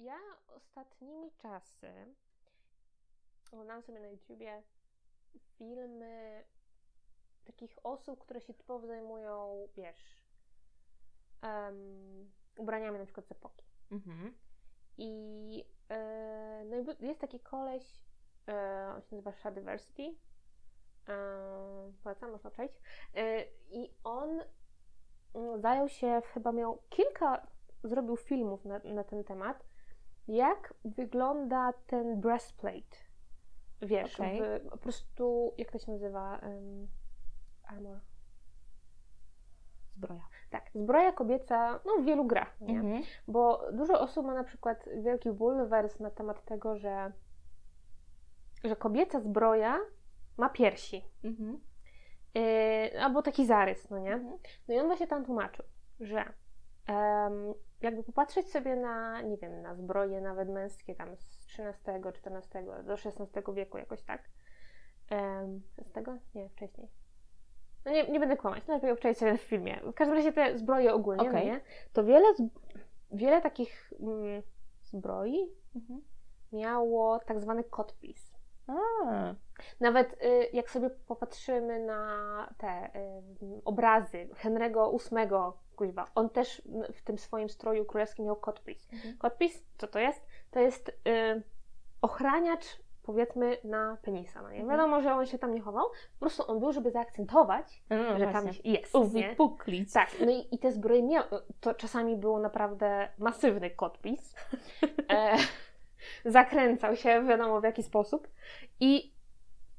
Ja ostatnimi czasy oglądałam sobie na YouTubie filmy takich osób, które się typowo zajmują, wiesz, um, ubraniami na przykład z epoki. Mhm. I e, no i jest taki koleś, e, on się nazywa Shadiversity. E, polecam, można przejść. I on mm, zajął się, chyba miał kilka, zrobił filmów na, na ten temat, jak wygląda ten breastplate. Wiesz, Okej. w, po prostu, jak to się nazywa? Um, armor. Zbroja. Tak, zbroja kobieca, no w wielu grach, nie? Mhm. Bo dużo osób ma na przykład wielki bulwers na temat tego, że, że kobieca zbroja ma piersi. Yy, albo taki zarys, no nie? Mhm. No i on właśnie tam tłumaczył, że jakby popatrzeć sobie na, nie wiem, na zbroje nawet męskie tam z XIII, XIV do XVI wieku jakoś tak. Um, XVI? Nie, wcześniej. No nie, nie będę kłamać, lepiej obczaić sobie w filmie. W każdym razie te zbroje ogólnie, no Okej. nie? To wiele, z, wiele takich mm, zbroi Mhm. miało tak zwany codpiece. A, Nawet y, jak sobie popatrzymy na te y, obrazy Henry'ego VIII, kuźwa, on też w tym swoim stroju królewskim miał codpiece. Mhm. Codpiece, co to jest? To jest y, ochraniacz, powiedzmy, na penisa. No nie? Mhm. Wiadomo, że on się tam nie chował, po prostu on był, żeby zaakcentować, no że tam właśnie. jest. nie? Uwypuklić. Tak, no i, i te zbroje miały, to czasami było naprawdę masywny kotpis. E, zakręcał się, wiadomo w jaki sposób. I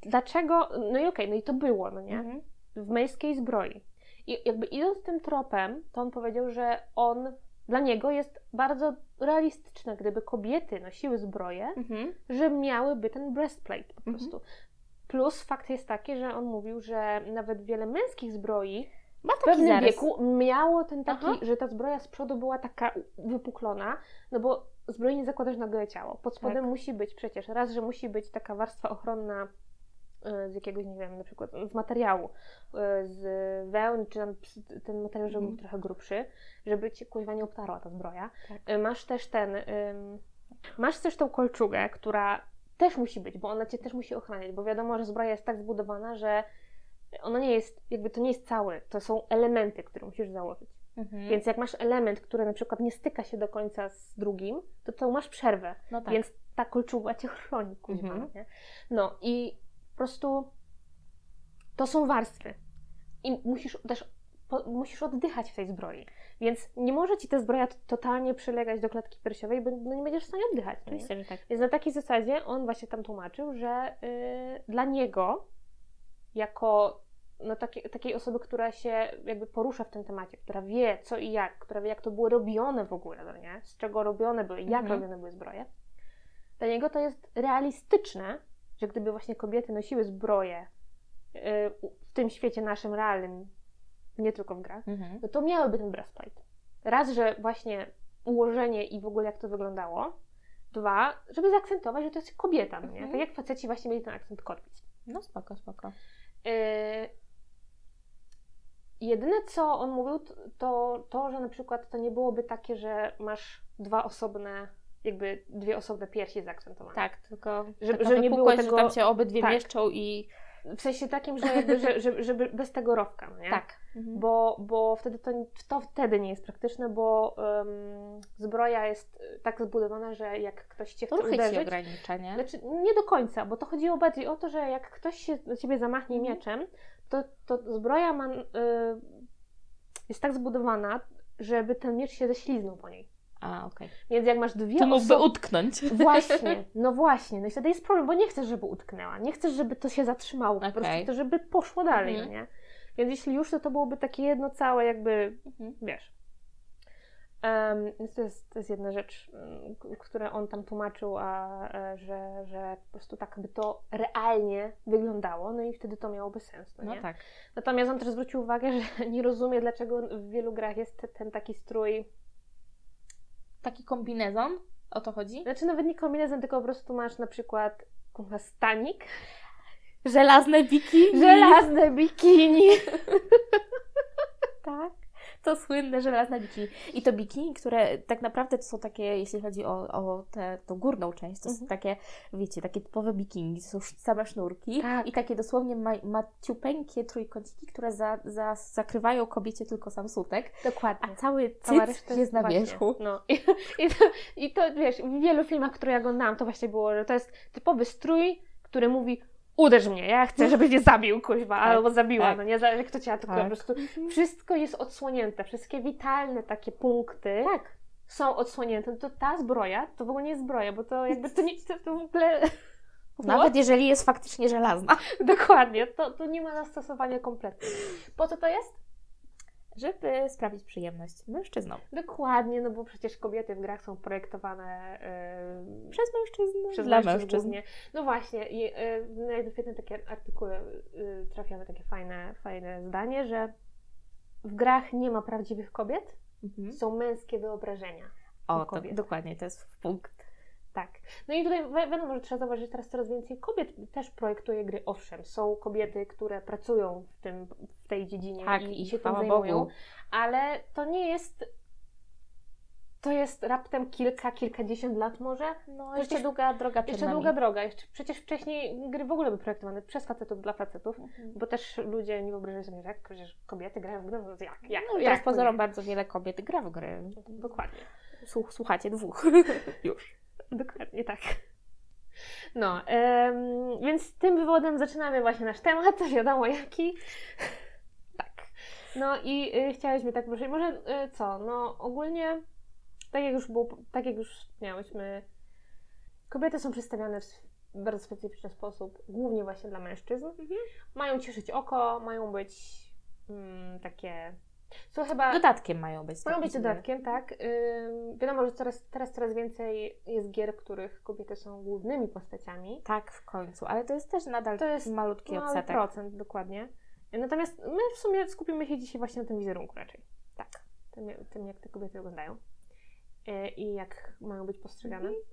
dlaczego, no i okej, no i to było, no nie? Mhm. W męskiej zbroi. I jakby idąc tym tropem, to on powiedział, że on, dla niego jest bardzo realistyczne, gdyby kobiety nosiły zbroje, Mhm. że miałyby ten breastplate po Mhm. prostu. Plus fakt jest taki, że on mówił, że nawet wiele męskich zbroi Ma w pewnym zarys. wieku miało ten taki, Aha. że ta zbroja z przodu była taka wypuklona, no bo zbroi nie zakładasz na gołe ciało. Pod spodem Tak. musi być przecież, raz, że musi być taka warstwa ochronna z jakiegoś, nie wiem, na przykład z materiału, y, z wełny, czy tam ten materiał, żeby był Mhm. trochę grubszy, żeby cię kuźwa nie obtarła ta zbroja. Tak. Y, Masz też ten, masz też tą kolczugę, która też musi być, bo ona cię też musi ochraniać, bo wiadomo, że zbroja jest tak zbudowana, że ona nie jest, jakby to nie jest cały, to są elementy, które musisz założyć. Mhm. Więc jak masz element, który na przykład nie styka się do końca z drugim, to to masz przerwę, no tak. więc ta kolczuga cię chroni, kuźwa, Mhm. No i prostu to są warstwy i musisz też po, musisz oddychać w tej zbroi, więc nie może ci ta zbroja totalnie przylegać do klatki piersiowej, bo no nie będziesz w stanie oddychać. no? Oczywiście, że tak. Więc na takiej zasadzie on właśnie tam tłumaczył, że y, dla niego, jako no, takie, takiej osoby, która się jakby porusza w tym temacie, która wie co i jak, która wie jak to było robione w ogóle, no nie? z czego robione były, jak Mhm. robione były zbroje, dla niego to jest realistyczne, że gdyby właśnie kobiety nosiły zbroje y, w tym świecie naszym realnym, nie tylko w grach, Mhm. no to miałyby ten breastplate. Raz, że właśnie ułożenie i w ogóle jak to wyglądało. Dwa, żeby zaakcentować, że to jest kobieta, no nie? Mhm. Tak jak faceci właśnie mieli ten akcent kotwic. No spoko, spoko. Yy... Jedyne, co on mówił, to to, że na przykład to nie byłoby takie, że masz dwa osobne, jakby dwie osobne piersi zaakcentowane. Tak, tylko Że- taka że nie było tego- że tam się obydwie tak. mieszczą i... W sensie takim, że, jakby, że, że, żeby bez tego rowka, no nie? Tak. Mhm. Bo, bo wtedy to, to wtedy nie jest praktyczne, bo em, zbroja jest y, tak zbudowana, że jak ktoś cię chce Ruchy ci uderzyć, ogranicza, nie? znaczy nie do końca, bo to chodziło bardziej o to, że jak ktoś się do ciebie zamachnie Mhm. mieczem, to, to zbroja ma, y, jest tak zbudowana, żeby ten miecz się ześliznął po niej. A, okej. Więc jak masz dwie To mógłby osoby... utknąć. Właśnie, no właśnie. No i wtedy jest problem, bo nie chcesz, żeby utknęła. Nie chcesz, żeby to się zatrzymało. Po Okej. prostu to, żeby poszło dalej, Mhm. no nie? Więc jeśli już, to to byłoby takie jedno całe, jakby, Mhm. wiesz. Um, więc to jest, to jest jedna rzecz, mm, które on tam tłumaczył, a, e, że, że po prostu tak by to realnie wyglądało, no i wtedy to miałoby sens, no, No nie? tak. Natomiast on też zwrócił uwagę, że nie rozumie, dlaczego w wielu grach jest ten taki strój, Taki kombinezon? O to chodzi? znaczy nawet nie kombinezon, tylko po prostu masz na przykład kurwa, stanik, Żelazne bikini. żelazne bikini. tak. To słynne żelazne bikini. I to bikini, które tak naprawdę to są takie, jeśli chodzi o, o tę górną część, to są Mhm. takie, wiecie, takie typowe bikini, to są same sznurki Tak. i takie dosłownie ma, maciupeńkie trójkąciki, które za, za, zakrywają kobiecie tylko sam sutek, Dokładnie. a cały reszta jest na wierzchu. No. I, i, to, I to wiesz, w wielu filmach, które ja oglądałam, to właśnie było, że to jest typowy strój, który mówi uderz mnie, ja chcę, żebyś mnie zabił, kuźwa, albo zabiła, tak. no nie zależy kto cię atakuje, Tak. po prostu wszystko jest odsłonięte, wszystkie witalne takie punkty Tak. są odsłonięte. To ta zbroja, to w ogóle nie jest zbroja, bo to jakby to nie, to, to w ogóle... Nawet jeżeli jest faktycznie żelazna. Dokładnie, to, to nie ma zastosowania kompletnie. Po co to jest? Żeby sprawić przyjemność mężczyznom. Dokładnie, no bo przecież kobiety w grach są projektowane yy, Przez mężczyzn, przez dla mężczyzn głównie. No właśnie, i yy, no w jednym takie artykuły yy, trafiamy takie fajne, fajne zdanie, że w grach nie ma prawdziwych kobiet, Mhm. są męskie wyobrażenia. O, to, dokładnie, to jest punkt. Tak. No i tutaj wi- wiadomo, że trzeba zauważyć, że teraz coraz więcej kobiet też projektuje gry. Owszem, są kobiety, które pracują w, tym, w tej dziedzinie Tak, i, i się tym zajmują, Bogu. ale to nie jest. To jest raptem kilka, kilkadziesiąt lat może. No, To jeszcze długa droga przed Jeszcze nami. długa droga. Jeszcze, przecież wcześniej gry w ogóle były projektowane przez facetów dla facetów, Mhm. bo też ludzie nie wyobrażają sobie, że jak przecież kobiety grają w gry, no jak? jak No, jak teraz to pozorom bardzo wiele kobiet gra w gry. Dokładnie. Słuch, słuchacie dwóch. Już. Dokładnie tak. No, em, więc tym wywodem zaczynamy właśnie nasz temat, wiadomo jaki. tak. No i y, chciałyśmy tak poruszyć. Może y, co? No ogólnie, tak jak już było, tak jak już wspomniałyśmy, kobiety są przedstawiane w bardzo specyficzny sposób, głównie właśnie dla mężczyzn. Mają cieszyć oko, mają być mm, takie. Są chyba. Dodatkiem mają być. Mają być dodatkiem, tak. Ym, wiadomo, że coraz, teraz coraz więcej jest gier, w których kobiety są głównymi postaciami. Tak, w końcu, ale to jest też nadal To jest malutki Mały odsetek. procent, dokładnie. Natomiast my w sumie skupimy się dzisiaj właśnie na tym wizerunku raczej. Tak. Tym, tym jak te kobiety wyglądają. Yy, I jak mają być postrzegane. Mhm.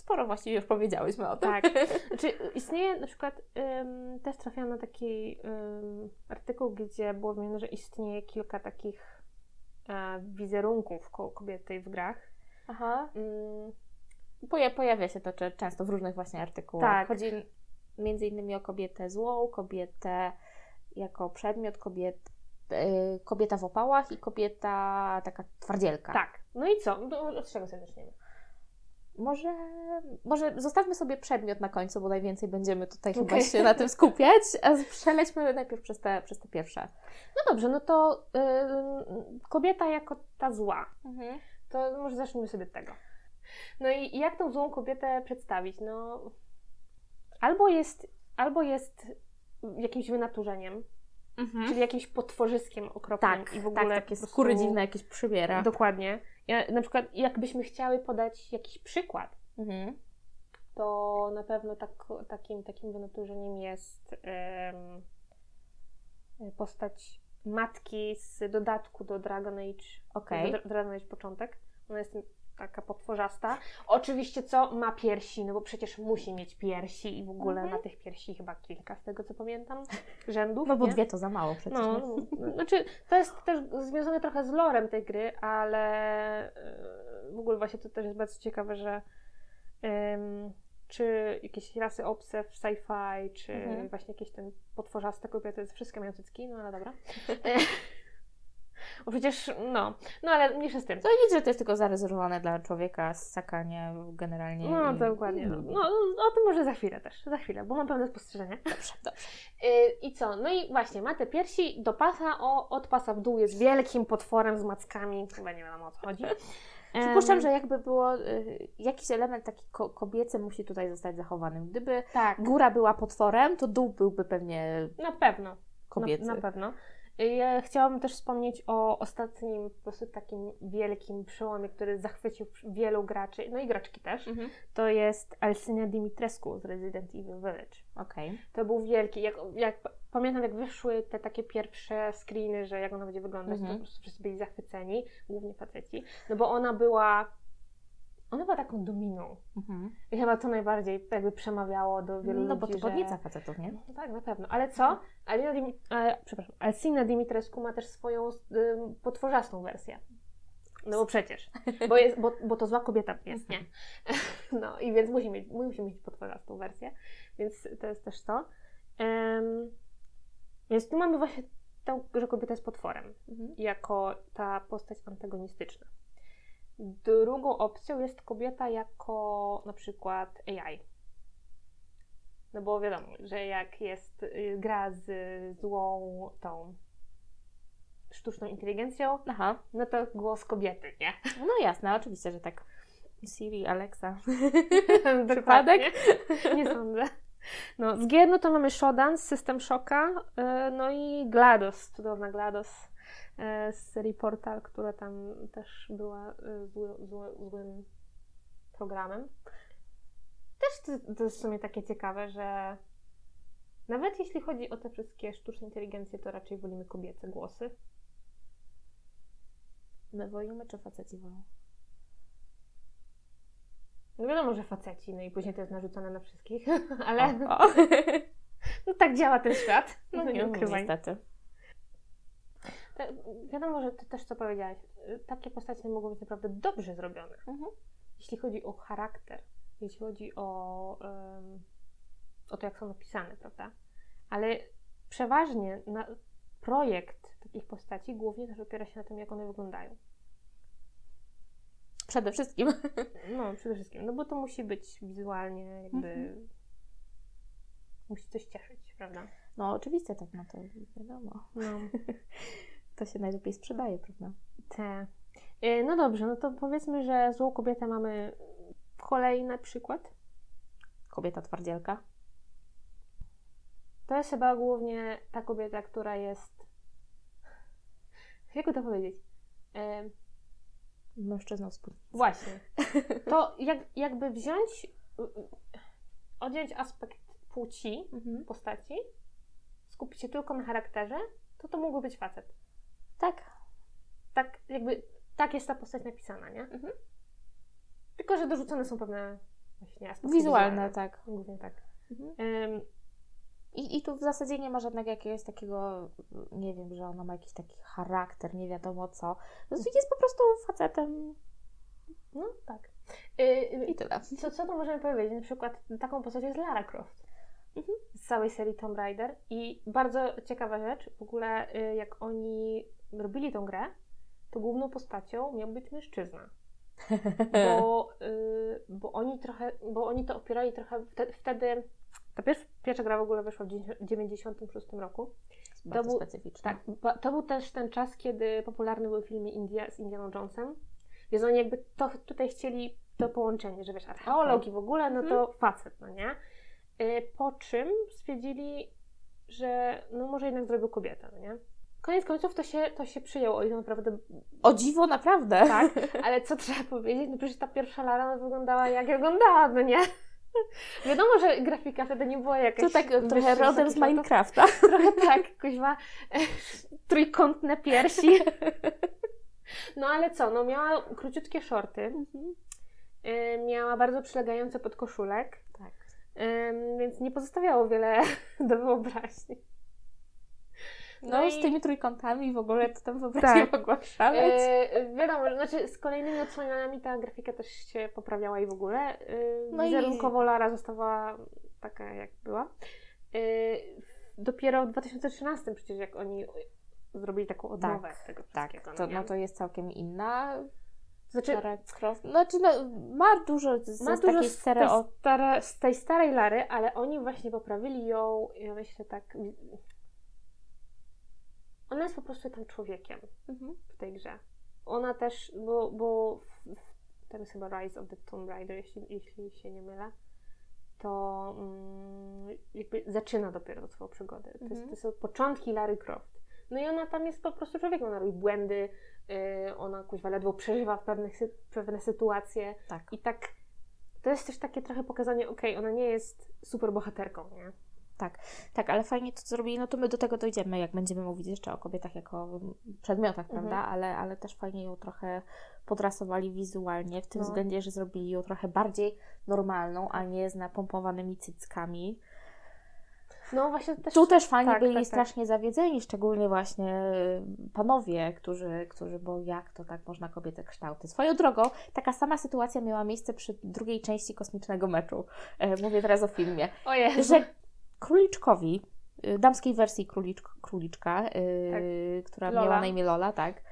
Sporo właściwie już powiedziałyśmy o tym. Tak. Znaczy, istnieje na przykład, ym, też trafiłam na taki ym, artykuł, gdzie było wymienione, że istnieje kilka takich e, wizerunków ko- kobiety w grach. Aha. Ym, Poja- pojawia się to często w różnych właśnie artykułach. Tak. Chodzi między innymi o kobietę złą, kobietę jako przedmiot, kobiet, e, kobieta w opałach i kobieta taka twardzielka. Tak. No i co? No, od czego sobie zaczniemy? Może, może zostawmy sobie przedmiot na końcu, bo najwięcej będziemy tutaj chyba Okej. się na tym skupiać, a przelećmy najpierw przez te, przez te pierwsze. No dobrze, no to ym, kobieta jako ta zła. To może zacznijmy sobie od tego. No i jak tą złą kobietę przedstawić? No, albo jest, albo jest jakimś wynaturzeniem, czyli jakimś potworzyskiem okropnym Tak, i w ogóle tak, takie prostu- skóry dziwne jakieś przybiera. Dokładnie. Ja, na przykład, jakbyśmy chciały podać jakiś przykład, Mhm. to na pewno tak, takim, takim wynaturzeniem jest em, postać matki z dodatku do Dragon Age, Okej. do Dra- Dragon Age początek. Ona jest taka potworzasta. Oczywiście co? Ma piersi, no bo przecież musi mieć piersi i w ogóle Mhm. ma tych piersi chyba kilka, z tego co pamiętam, rzędów. No bo nie? dwie to za mało przecież. No, no, znaczy to jest też związane trochę z lorem tej gry, ale yy, w ogóle właśnie to też jest bardzo ciekawe, że ym, czy jakieś rasy obce w sci-fi, czy Mhm. właśnie jakieś ten potworzaste kobiety, to wszystkie mają cycki, no ale dobra. Bo przecież, no, no ale mniejsza z tym. To nic, że to jest tylko zarezerwowane dla człowieka z sakania generalnie. No, i- dokładnie. No, no, o tym może za chwilę też, za chwilę, bo mam pewne spostrzeżenia. Dobrze, dobrze. Yy, I co? No i właśnie, ma te piersi do pasa, o, od pasa w dół jest wielkim potworem z mackami, chyba nie wiadomo o co chodzi. Przypuszczam, że jakby było y, jakiś element taki ko- kobiecy musi tutaj zostać zachowany. Gdyby Tak, góra była potworem, to dół byłby pewnie na pewno. kobiecy. Na, na pewno. Ja chciałabym też wspomnieć o ostatnim po prostu takim wielkim przełomie, który zachwycił wielu graczy, no i graczki też. Mhm. To jest Alcynia Dimitrescu z Resident Evil Village. Okej. To był wielki, jak, jak pamiętam jak wyszły te takie pierwsze screeny, że jak ona będzie wyglądać, Mhm. to po prostu wszyscy byli zachwyceni, głównie faceci, no bo ona była ona była taką dominą. Mhm. I chyba to najbardziej jakby przemawiało do wielu No bo ludzi, to że... podnieca facetów, nie? No tak, na pewno. Ale co? Alina Dimi... e, przepraszam, Alcina Dimitrescu ma też swoją y, potworzastą wersję. No bo przecież. Bo, jest, bo, bo to zła kobieta jest, nie? No i więc musi mieć, musi mieć potworzastą wersję. Więc to jest też to. Em, więc tu mamy właśnie tą, że kobieta jest potworem. Mhm. Jako ta postać antagonistyczna. Drugą opcją jest kobieta jako na przykład AI. No bo wiadomo, że jak jest y, gra z złą tą sztuczną inteligencją, Aha. no to głos kobiety, nie? No jasne, oczywiście, że tak. Siri, Alexa. Przypadek? Nie sądzę. No, z gier no to mamy Shodan z System Shocka, y, no i GLaDOS, cudowna GLaDOS z serii Portal, która tam też była y, zły, zły, złym programem. Też to, to jest w sumie takie ciekawe, że nawet jeśli chodzi o te wszystkie sztuczne inteligencje, to raczej wolimy kobiece głosy. My wolimy, czy faceci wolą? No wiadomo, że faceci, no i później to jest narzucone na wszystkich, ale O, o. no, tak działa ten świat. No nie No, ukrywaj. niestety. To, wiadomo, że to też co powiedziałaś, y, takie postacie mogą być naprawdę dobrze zrobione. Mhm. Jeśli chodzi o charakter, jeśli chodzi o, em, o to, jak są napisane, prawda? Ale przeważnie na projekt takich postaci głównie też opiera się na tym, jak one wyglądają. Przede wszystkim. No, przede wszystkim, no bo to musi być wizualnie jakby... Mhm. Musi coś cieszyć, prawda? No oczywiście tak, no to wiadomo. No. To się najlepiej sprzedaje, prawda? Te. Y, No dobrze, no to powiedzmy, że złą kobietę mamy kolejny przykład. Kobieta twardzielka. To jest chyba głównie ta kobieta, która jest. Jakby to powiedzieć? E, Mężczyzną spódnicą. właśnie. To jak, jakby wziąć, y, y, odjąć aspekt płci Mhm. postaci, skupić się tylko na charakterze, to to mógłby być facet. Tak. Tak, jakby, tak jest ta postać napisana, nie? Mhm. Tylko, że dorzucone są pewne właśnie aspekty Wizualne, tak. Głównie tak. Mhm. I, I tu w zasadzie nie ma żadnego jakiegoś takiego, nie wiem, że ona ma jakiś taki charakter, nie wiadomo co. Prostu jest po prostu facetem no tak. Y, y, i tyle. Co, co tu możemy powiedzieć? Na przykład taką postacią jest Lara Croft Mhm. z całej serii Tomb Raider i bardzo ciekawa rzecz, w ogóle y, jak oni robili tą grę, to główną postacią miał być mężczyzna, bo, y, bo oni trochę, bo oni to opierali trochę wtedy, wtedy ta pierwsza, pierwsza gra w ogóle wyszła w 96 roku. Bardzo był- specyficzne. Tak, to był też ten czas, kiedy popularny były filmy India z Indianą Jonesem, więc oni jakby to tutaj chcieli to połączenie, że wiesz, archeolog i w ogóle, no to facet, no nie? Y, Po czym stwierdzili, że no może jednak zrobił kobietę, no nie? Koniec końców to się, to się przyjęło i to naprawdę O dziwo, naprawdę. tak, ale co trzeba powiedzieć, no przecież ta pierwsza Lara no, wyglądała jak wyglądała, no nie? Wiadomo, że grafika wtedy nie była jakaś To tak trochę rodem z. Minecrafta. Trochę tak, kuźwa, e, trójkątne piersi. No ale co, no miała króciutkie shorty, e, miała bardzo przylegający podkoszulek, Tak. em, więc nie pozostawiało wiele do wyobraźni. No, No i- z tymi trójkątami w ogóle to tam wyobraźnia Tak. mogła szaleć. E, wiadomo, znaczy z kolejnymi odsłonieniami ta grafika też się poprawiała i w ogóle. E, No i- wizerunkowo Lara została taka jak była. E, dopiero w 2013 przecież jak oni zrobili taką odnowę Tak, tego tak, wszystkiego. to, nie? no to jest całkiem inna znaczy, Lara Croft. Znaczy, no, ma dużo z, ma z dużo takiej z tej, stereo... stare, z tej starej Lary, ale oni właśnie poprawili ją, ja myślę tak... Ona jest po prostu tym człowiekiem. Mhm. w tej grze. Ona też, bo, bo w, w, ten jest chyba Rise of the Tomb Raider, jeśli, jeśli się nie mylę, to mm, jakby zaczyna dopiero swoją przygodę. To, jest, Mhm. to są początki Lary Croft. No i ona tam jest po prostu człowiekiem, ona robi błędy, yy, ona kuźwa ledwo przeżywa w pewnych, sy- pewne sytuacje Tak. i tak to jest też takie trochę pokazanie, okej, ona nie jest super bohaterką, nie? Tak, tak, ale fajnie to, zrobili, no to my do tego dojdziemy, jak będziemy mówić jeszcze o kobietach jako przedmiotach, Mhm. prawda? Ale, ale też fajnie ją trochę podrasowali wizualnie, w tym No. względzie, że zrobili ją trochę bardziej normalną, a nie z napompowanymi cyckami. No właśnie też... Tu też fani tak, byli tak, tak. strasznie zawiedzeni, szczególnie właśnie y, panowie, którzy, którzy, bo jak to tak można kobietę kształty. Swoją drogą, taka sama sytuacja miała miejsce przy drugiej części kosmicznego meczu. E, Mówię teraz o filmie. O Jezu. Że króliczkowi, y, damskiej wersji królicz, króliczka, y, która Tak. Lola. miała na imię Lola, tak,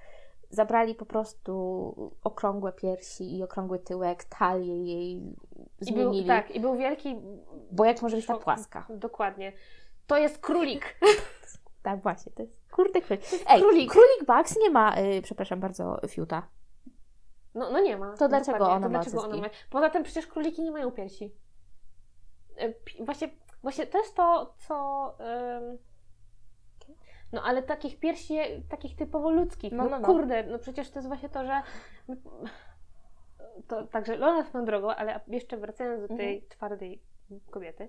zabrali po prostu okrągłe piersi i okrągły tyłek, talię jej I zmienili. był, tak, i był wielki... Bo jak może być ta szok- płaska? Dokładnie. To jest królik. Tak, właśnie, to jest kurde królik. Ej, królik. królik. Bugs nie ma, y, przepraszam bardzo, fiuta. No, no nie ma. To dlaczego ona to ma dlaczego ona ma? Poza tym przecież króliki nie mają piersi. Pi- Właśnie, właśnie to jest to, co... no ale takich piersi, takich typowo ludzkich. No, No, no, no. kurde, no przecież to jest właśnie to, że... To, także Lola swoją drogą, ale jeszcze wracając do tej Mhm. twardej kobiety,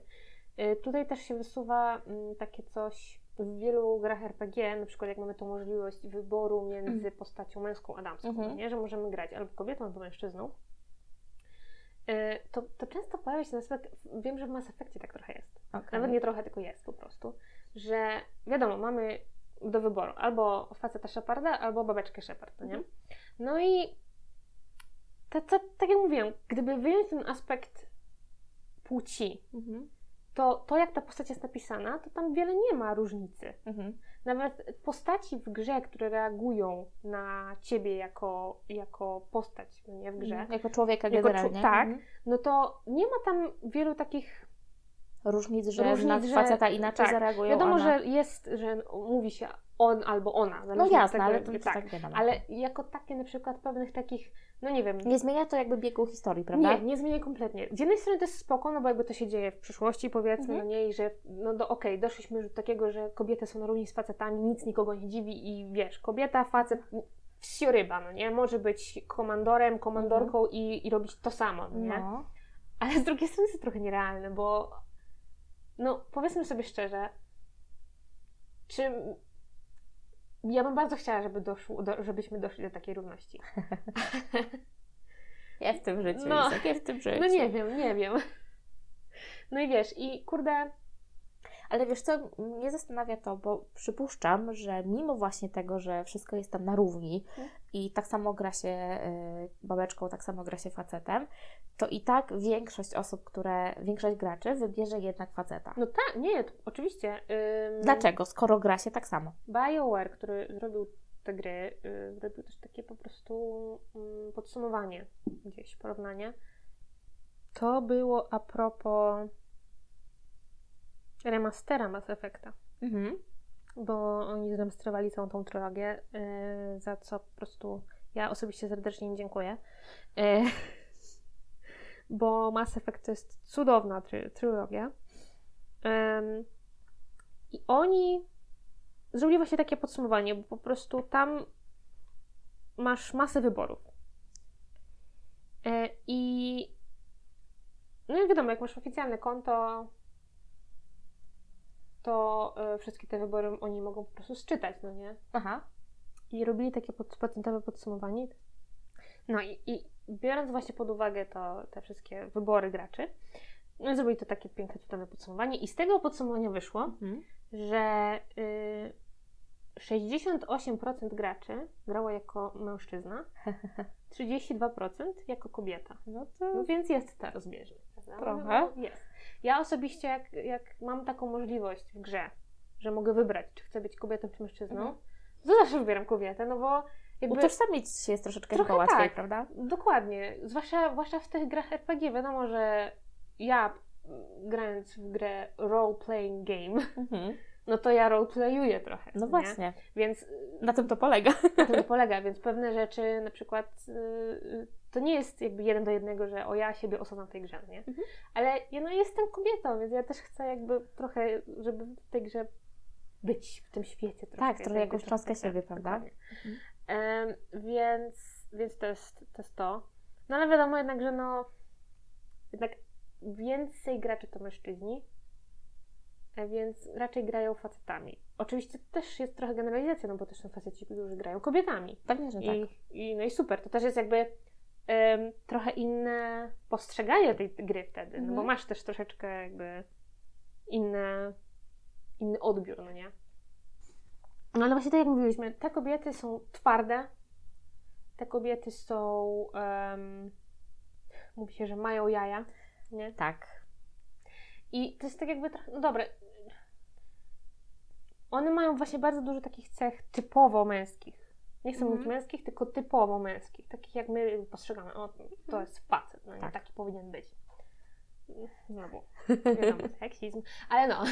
y, tutaj też się wysuwa mm, takie coś w wielu grach RPG, na przykład jak mamy tą możliwość wyboru między Mhm. postacią męską a damską, Mhm. nie? że możemy grać albo kobietą, albo mężczyzną. Y, To, to często pojawia się na przykład, wiem, że w Mass Effectie tak trochę jest. Okay. Nawet nie trochę, tylko jest po prostu. Że wiadomo, mamy do wyboru albo faceta Sheparda, albo babeczkę Shepard, no nie? Mhm. No i to, to, tak jak mówiłam, gdyby wyjąć ten aspekt płci, Mhm. to to jak ta postać jest napisana, to tam wiele nie ma różnicy. Mhm. Nawet postaci w grze, które reagują na ciebie jako, jako postać, no nie w grze, Mhm. Jako człowieka Jako czu- generalnie. tak. Mhm. no to nie ma tam wielu takich Różnic, że Różnic, na że- faceta inaczej tak. zareagują. Wiadomo, a na... że jest, że mówi się on albo ona. No jasne, ale to, to tak wiadomo. Ale jako takie na przykład pewnych takich, no nie wiem, Nie zmienia to jakby biegu historii, prawda? nie, nie zmienia kompletnie. Z jednej strony to jest spoko, no bo jakby to się dzieje w przyszłości powiedzmy, Mhm. no nie, i że no do, okej, doszliśmy już do takiego, że kobiety są na równi z facetami, nic nikogo nie dziwi i wiesz, kobieta, facet, wsioryba, no nie, może być komandorem, komandorką i, i robić to samo, no nie? No. Ale z drugiej strony jest to trochę nierealne, bo no powiedzmy sobie szczerze, czy ja bym bardzo chciała, żeby doszło, do, żebyśmy doszli do takiej równości. Jest w tym życiu, No. Jest w tym życiu. No nie wiem, nie wiem. No i wiesz, i kurde, Ale wiesz co, mnie zastanawia to, bo przypuszczam, że mimo właśnie tego, że wszystko jest tam na równi Mhm. i tak samo gra się y, babeczką, tak samo gra się facetem, to i tak większość osób, które, większość graczy wybierze jednak faceta. no tak, nie, oczywiście. ym, Dlaczego? Skoro gra się tak samo. BioWare, który zrobił te gry, y, zrobił też takie po prostu ym, podsumowanie, gdzieś porównanie. To było a propos remastera Mass Effecta. Mhm. bo oni zremasterowali całą tą trylogię, yy, za co po prostu ja osobiście serdecznie im dziękuję. Yy, bo Mass Effect to jest cudowna try- trylogia. I oni zrobili właśnie takie podsumowanie, bo po prostu tam masz masę wyborów. Yy, I no i wiadomo, jak masz oficjalne konto, to y, wszystkie te wybory oni mogą po prostu sczytać, no nie? Aha. I robili takie pod, procentowe podsumowanie. No i, i biorąc właśnie pod uwagę to, te wszystkie wybory graczy, no zrobili to takie piękne cudowne podsumowanie i z tego podsumowania wyszło, Mhm. że y, 68% graczy grało jako mężczyzna, 32% jako kobieta. No No to... więc jest ta rozbieżność, prawda? Trochę. No, jest. Ja osobiście, jak, jak mam taką możliwość w grze, że mogę wybrać, czy chcę być kobietą, czy mężczyzną, Mhm. to zawsze wybieram kobietę, no bo jakby... Utożsamić się jest troszeczkę Trochę łatwiej, tak. prawda? Dokładnie. Zwłaszcza, zwłaszcza w tych grach RPG. Wiadomo, że ja grając w grę role-playing game, Mhm. No to ja roleplayuję trochę. No nie? właśnie, Więc na tym to polega. na tym to polega, więc pewne rzeczy na przykład y, y, to nie jest jakby jeden do jednego, że o ja siebie osadzam w tej grze, nie? Mhm. Ale ja no jestem kobietą, więc ja też chcę jakby trochę, żeby w tej grze być w tym świecie trochę. Tak, trochę jakąś cząstkę siebie, prawda? Em, więc, więc to jest, to jest to. No ale wiadomo jednak, że no jednak więcej graczy to mężczyźni. E, więc raczej grają facetami. Oczywiście to też jest trochę generalizacja, no bo też są faceci, którzy grają kobietami. Pewnie, że tak. I, i, no i super, to też jest jakby em, trochę inne postrzeganie tej gry wtedy, no bo Mhm. masz też troszeczkę jakby inne, inny odbiór, no nie? No ale właśnie tak jak mówiliśmy, te kobiety są twarde, te kobiety są, em, mówi się, że mają jaja, nie? Tak. I to jest tak jakby no dobra, one mają właśnie bardzo dużo takich cech typowo męskich. Nie chcę Mhm. mówić męskich, tylko typowo męskich. Takich jak my postrzegamy. O, to jest facet, no Tak. taki powinien być. Znowu, wiadomo, seksizm. Ale no,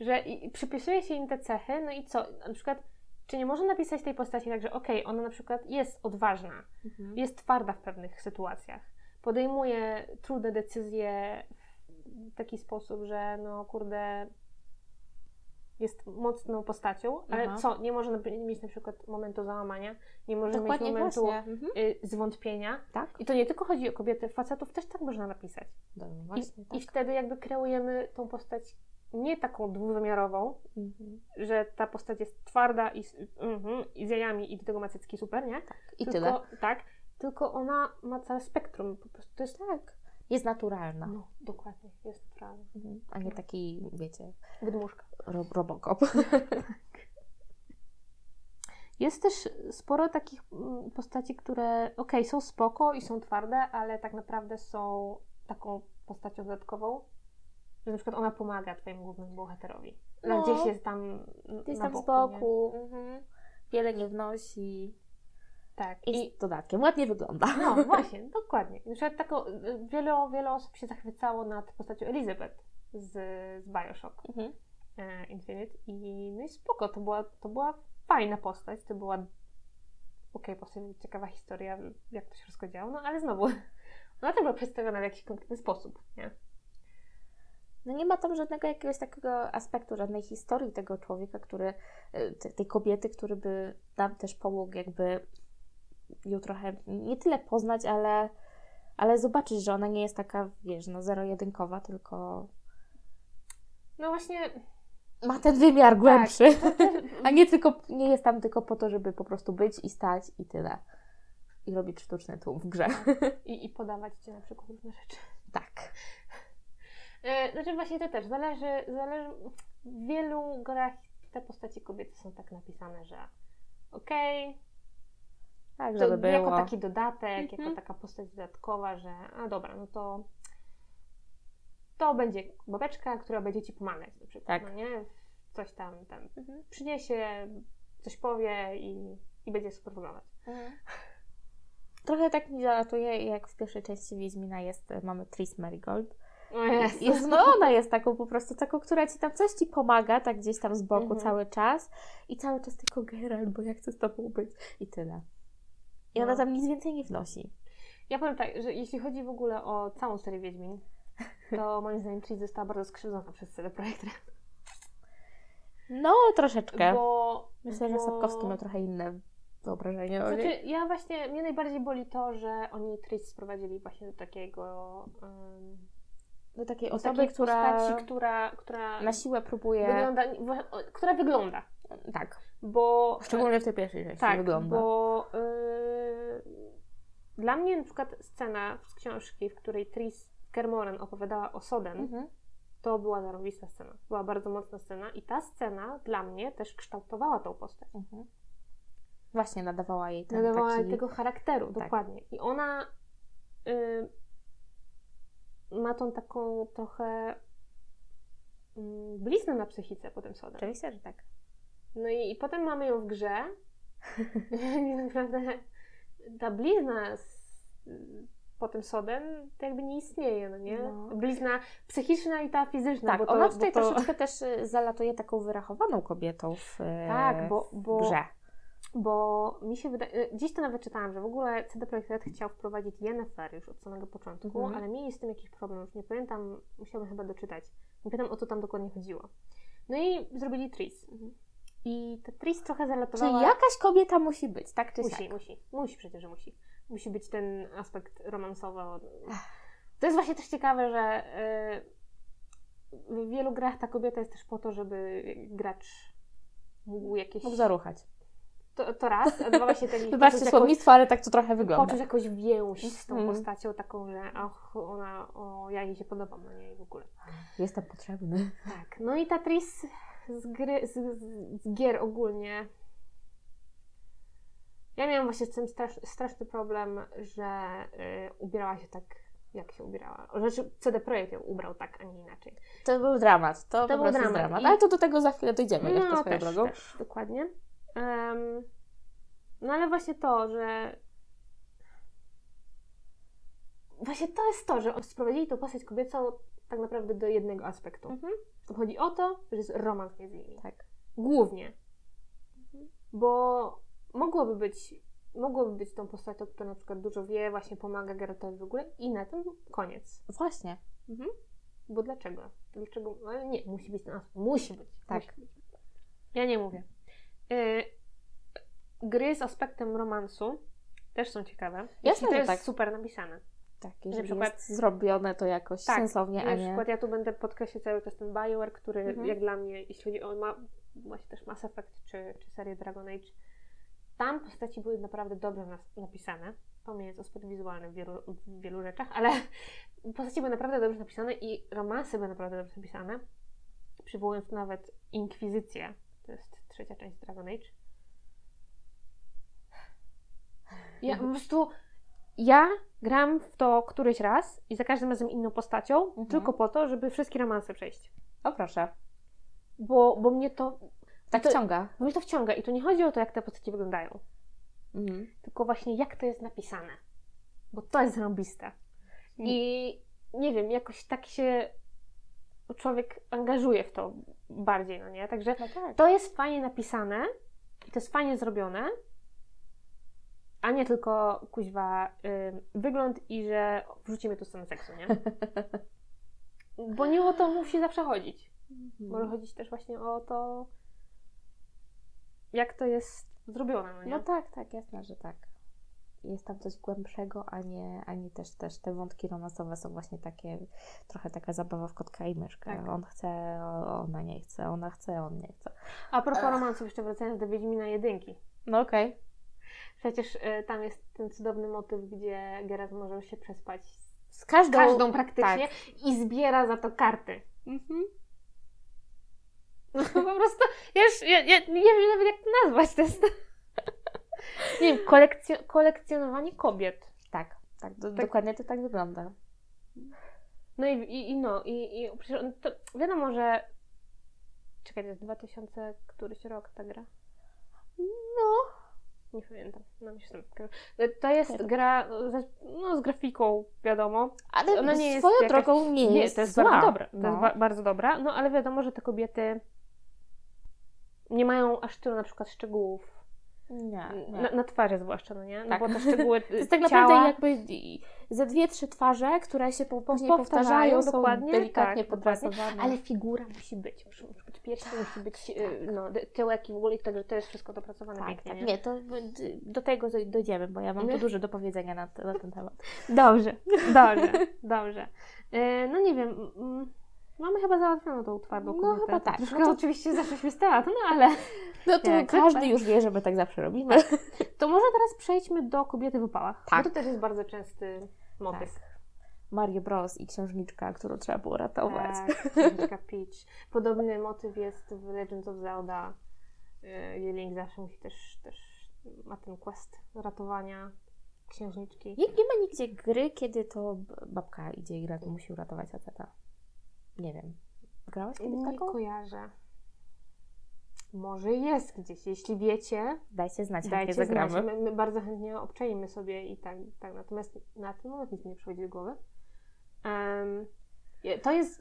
że i, i przypisuje się im te cechy, no i co? Na przykład, czy nie można napisać tej postaci tak, że okej, ona na przykład jest odważna, Mhm. jest twarda w pewnych sytuacjach, podejmuje trudne decyzje w taki sposób, że no kurde jest mocną postacią, ale Aha. co, nie może mieć na przykład momentu załamania, nie może Dokładnie mieć momentu właśnie. Mhm. y, zwątpienia. Tak. I to nie tylko chodzi o kobiety, facetów też tak można napisać. No, I, właśnie, tak. I wtedy jakby kreujemy tą postać nie taką dwuwymiarową, Mhm. że ta postać jest twarda i, z- mhm, i z jajami i do tego ma cycki super, nie? I tylko, tyle. Tak, tylko ona ma całe spektrum, po prostu to jest Tak. Jest naturalna. No, dokładnie, jest naturalne. Mhm. A nie taki, wiecie, Wydmuszka. ro. Jest też sporo takich mm, postaci, które okej, są spoko i są twarde, ale tak naprawdę są taką postacią dodatkową, że na przykład ona pomaga twojemu głównemu bohaterowi. No. Gdzieś jest tam Gdzieś na tam z boku. boku. nie? Mhm. Wiele nie wnosi. Tak. I I z dodatkiem. Ładnie wygląda. no właśnie, dokładnie. Na przykład taką, wiele, wiele osób się zachwycało nad postacią Elizabeth z, z Bioshock. Mhm. e, Infinite i no i spoko, to była, to była fajna postać, to była okej, po sobie ciekawa historia, jak to się wszystko działo, no ale znowu, ona też była przedstawiona w jakiś konkretny sposób, nie? No nie ma tam żadnego jakiegoś takiego aspektu, żadnej historii tego człowieka, który, e, te- tej kobiety, który by nam też pomógł jakby ją trochę, nie tyle poznać, ale, ale zobaczyć, że ona nie jest taka, wiesz, no zero-jedynkowa, tylko No właśnie, ma ten wymiar głębszy. Tak, to też- A nie tylko, nie jest tam tylko po to, żeby po prostu być i stać i tyle. I robić sztuczny tłum w grze. i, i podawać Ci na przykład różne rzeczy. Tak. E, znaczy właśnie to też, zależy, zależy, w wielu grach te postaci kobiety są tak napisane, że okej, Tak, To żeby było. Jako taki dodatek, Mhm. jako taka postać dodatkowa, że a dobra, no to to będzie babeczka, która będzie Ci pomagać na przykład, Tak. no nie? Coś tam, tam Mhm. przyniesie, coś powie i, i będzie super wyglądać. Trochę tak mi zalatuje, jak w pierwszej części Wiedźmina jest, e, mamy Tris Marigold. Jezu. Jest, no ona jest taką po prostu, taką, która ci tam coś ci pomaga, tak gdzieś tam z boku Mhm. cały czas i cały czas tylko Geralt, bo ja chcę z tobą być i tyle. I ona No. tam nic więcej nie wnosi. Ja powiem tak, że jeśli chodzi w ogóle o całą serię Wiedźmin, to moim zdaniem Tris została bardzo skrzywdzona przez Red. No, troszeczkę. Bo, Myślę, że bo... Sapkowski ma trochę inne wyobrażenie Znaczy, niej. ja właśnie, mnie najbardziej boli to, że oni Tris sprowadzili właśnie do takiego... Um, Do takiej do osoby, takiej która postaci, która, która na siłę próbuje... wygląda, która wygląda, Tak, bo szczególnie w tej pierwszej części tak, wygląda. bo y, dla mnie na przykład scena z książki, w której Tris Kermoren opowiadała o Soden, Mhm. to była zarobista scena. Była bardzo mocna scena i ta scena dla mnie też kształtowała tą postać. Mhm. Właśnie nadawała jej ten Nadawała taki... jej tego charakteru, Tak. dokładnie. I ona y, ma tą taką trochę y, bliznę na psychice po tym Soden. Oczywiście, że tak. No i, i potem mamy ją w grze. I naprawdę ta blizna z, po tym sodem to jakby nie istnieje, no nie? No. Blizna psychiczna i ta fizyczna. Tak, bo to, ona tutaj to, troszeczkę też y, zalatuje taką wyrachowaną kobietą w, e, Tak, bo- bo- w grze. Bo mi się wydaje, dziś to nawet czytałam, że w ogóle CD Projekt Red chciał wprowadzić Yennefer już od samego początku, Mhm. ale mieli z tym jakiś problem, już nie pamiętam, musiałabym chyba doczytać. Nie pamiętam o co tam dokładnie chodziło. No i zrobili Tris. I ta Tris trochę Czyli zalatowała... jakaś kobieta musi być, tak czy Musi, siak? musi. Musi przecież, że musi. Musi być ten aspekt romansowy. To jest właśnie też ciekawe, że w wielu grach ta kobieta jest też po to, żeby gracz mógł jakieś... Mógł zaruchać. To, to raz, a dwa właśnie ten... Wybaczcie słownictwo, ale tak to trochę wygląda. Poczuć jakąś więź z tą Mhm. postacią taką, że och, ona, o, ja jej się podobam, no nie, i w ogóle. Jestem potrzebny. Tak, no i ta Tris z, gry, z, z, gier ogólnie. Ja miałam właśnie z tym strasz, straszny problem, że y, ubierała się tak, jak się ubierała. Znaczy, CD Projekt ją ubrał tak, a nie inaczej. To był dramat. To, To był dramat. dramat. I- Ale to do tego za chwilę dojdziemy jeszcze swoją No, też, drogą. też, dokładnie. Em, no ale właśnie to, że właśnie to jest to, że sprowadzili tą postać kobiecą tak naprawdę do jednego aspektu. Mhm. Chodzi o to, że jest romans między nimi. Tak. Głównie. Bo mogłoby być, mogłoby być tą postacią, która na przykład dużo wie, właśnie pomaga Geraltowi w ogóle i na tym koniec. Właśnie. Bo dlaczego? Dlaczego? No, nie, musi być na Musi być. Tak. Musi być. Ja nie mówię. Y, gry z aspektem romansu też są ciekawe. Jasne, to jest tak. super napisane. Tak, jeżeli przykład- jest zrobione to jakoś Tak, sensownie, Na a nie... przykład ja tu będę podkreślać cały czas ten BioWare, który Mhm. jak dla mnie, jeśli chodzi o ma, właśnie też Mass Effect czy, czy serię Dragon Age, tam postaci były naprawdę dobrze nas, napisane, pomijając aspekt wizualny w wielu, w wielu rzeczach, ale postaci były naprawdę dobrze napisane i romanse były naprawdę dobrze napisane, przywołując nawet Inkwizycję, to jest trzecia część Dragon Age. Ja po prostu ja gram w to któryś raz i za każdym razem inną postacią, Mhm. tylko po to, żeby wszystkie romanse przejść. O proszę. Bo, bo mnie to, Tak To- wciąga. bo mnie to wciąga i tu nie chodzi o to, jak te postacie wyglądają, Mhm. tylko właśnie jak to jest napisane. Bo to jest zarąbiste. I nie wiem, jakoś tak się człowiek angażuje w to bardziej, no nie? Także No tak. to jest fajnie napisane i to jest fajnie zrobione, a nie tylko kuźwa ym, wygląd i że wrzucimy tu scenę seksu, nie? Bo nie o to musi zawsze chodzić. Może chodzić też właśnie o to, jak to jest zrobione, no nie? No tak, tak, jasne, że tak. Jest tam coś głębszego, a nie, a nie też, też te wątki romansowe są właśnie takie, trochę taka zabawa w kotka i myszkę. Tak. On chce, ona nie chce, ona chce, on nie chce. A propos romansów, jeszcze wracając do Wiedźmina jedynki. No okej. Przecież y, tam jest ten cudowny motyw, gdzie Geralt może się przespać z Z każdą... każdą praktycznie tak. i zbiera za to karty. Mhm. No po prostu, ja już ja, ja nie wiem nawet jak to nazwać, to jest... nie wiem, kolekcjo- kolekcjonowanie kobiet. Tak, tak, do, Tak. dokładnie to tak wygląda. No i, i, i no, i, i to wiadomo, że... Czekaj, to jest 2000 któryś rok ta gra? No. Nie pamiętam. No, myślę, że- to jest gra no, z grafiką, wiadomo. Ale Ona nie jest swoją jakaś- drogą nie, Nie, jest to jest zła. bardzo dobra. To No. jest ba- bardzo dobra. No ale wiadomo, że te kobiety nie mają aż tylu na przykład szczegółów. Nie, nie. Na, na twarzy zwłaszcza, no nie? No Tak. bo te szczegóły To jest tak naprawdę ciała, jakby ze dwie, trzy twarze, które się po, później powtarzają, powtarzają, dokładnie, delikatnie tak, dokładnie. ale figura musi być. Musi musi być pierścień, musi być y, no, dy- tyłek i w ogóle, także to jest wszystko dopracowane tak, pięknie, tak. nie? Nie, to do tego doj- dojdziemy, bo ja mam tu dużo do powiedzenia na, na ten temat. Dobrze, dobrze, dobrze. E, no nie wiem, mamy chyba załatwioną tą twardą No, kobietę. chyba tak. Troszkę No to- oczywiście zeszliśmy z tematu, no ale No to Jak każdy zwykle. już wie, że my tak zawsze robimy. to może teraz przejdźmy do kobiety w opałach. Tak. Bo to też jest bardzo częsty motyw. Mario Bros. i księżniczka, którą trzeba było ratować. Tak, księżniczka Peach. Podobny motyw jest w Legends of Zelda. Y, Link zawsze musi też, też ma ten quest ratowania księżniczki. Nie, nie ma nigdzie gry, kiedy to babka idzie i musi uratować faceta. Nie wiem. Grałaś kiedyś Nie taką? kojarzę. Może jest gdzieś. Jeśli wiecie, Dajcie znać, dajcie jakie zagramy. znać. My, my bardzo chętnie obczajmy sobie i tak, tak. Natomiast na ten moment nic mi nie przychodzi do głowy. Je- to jest,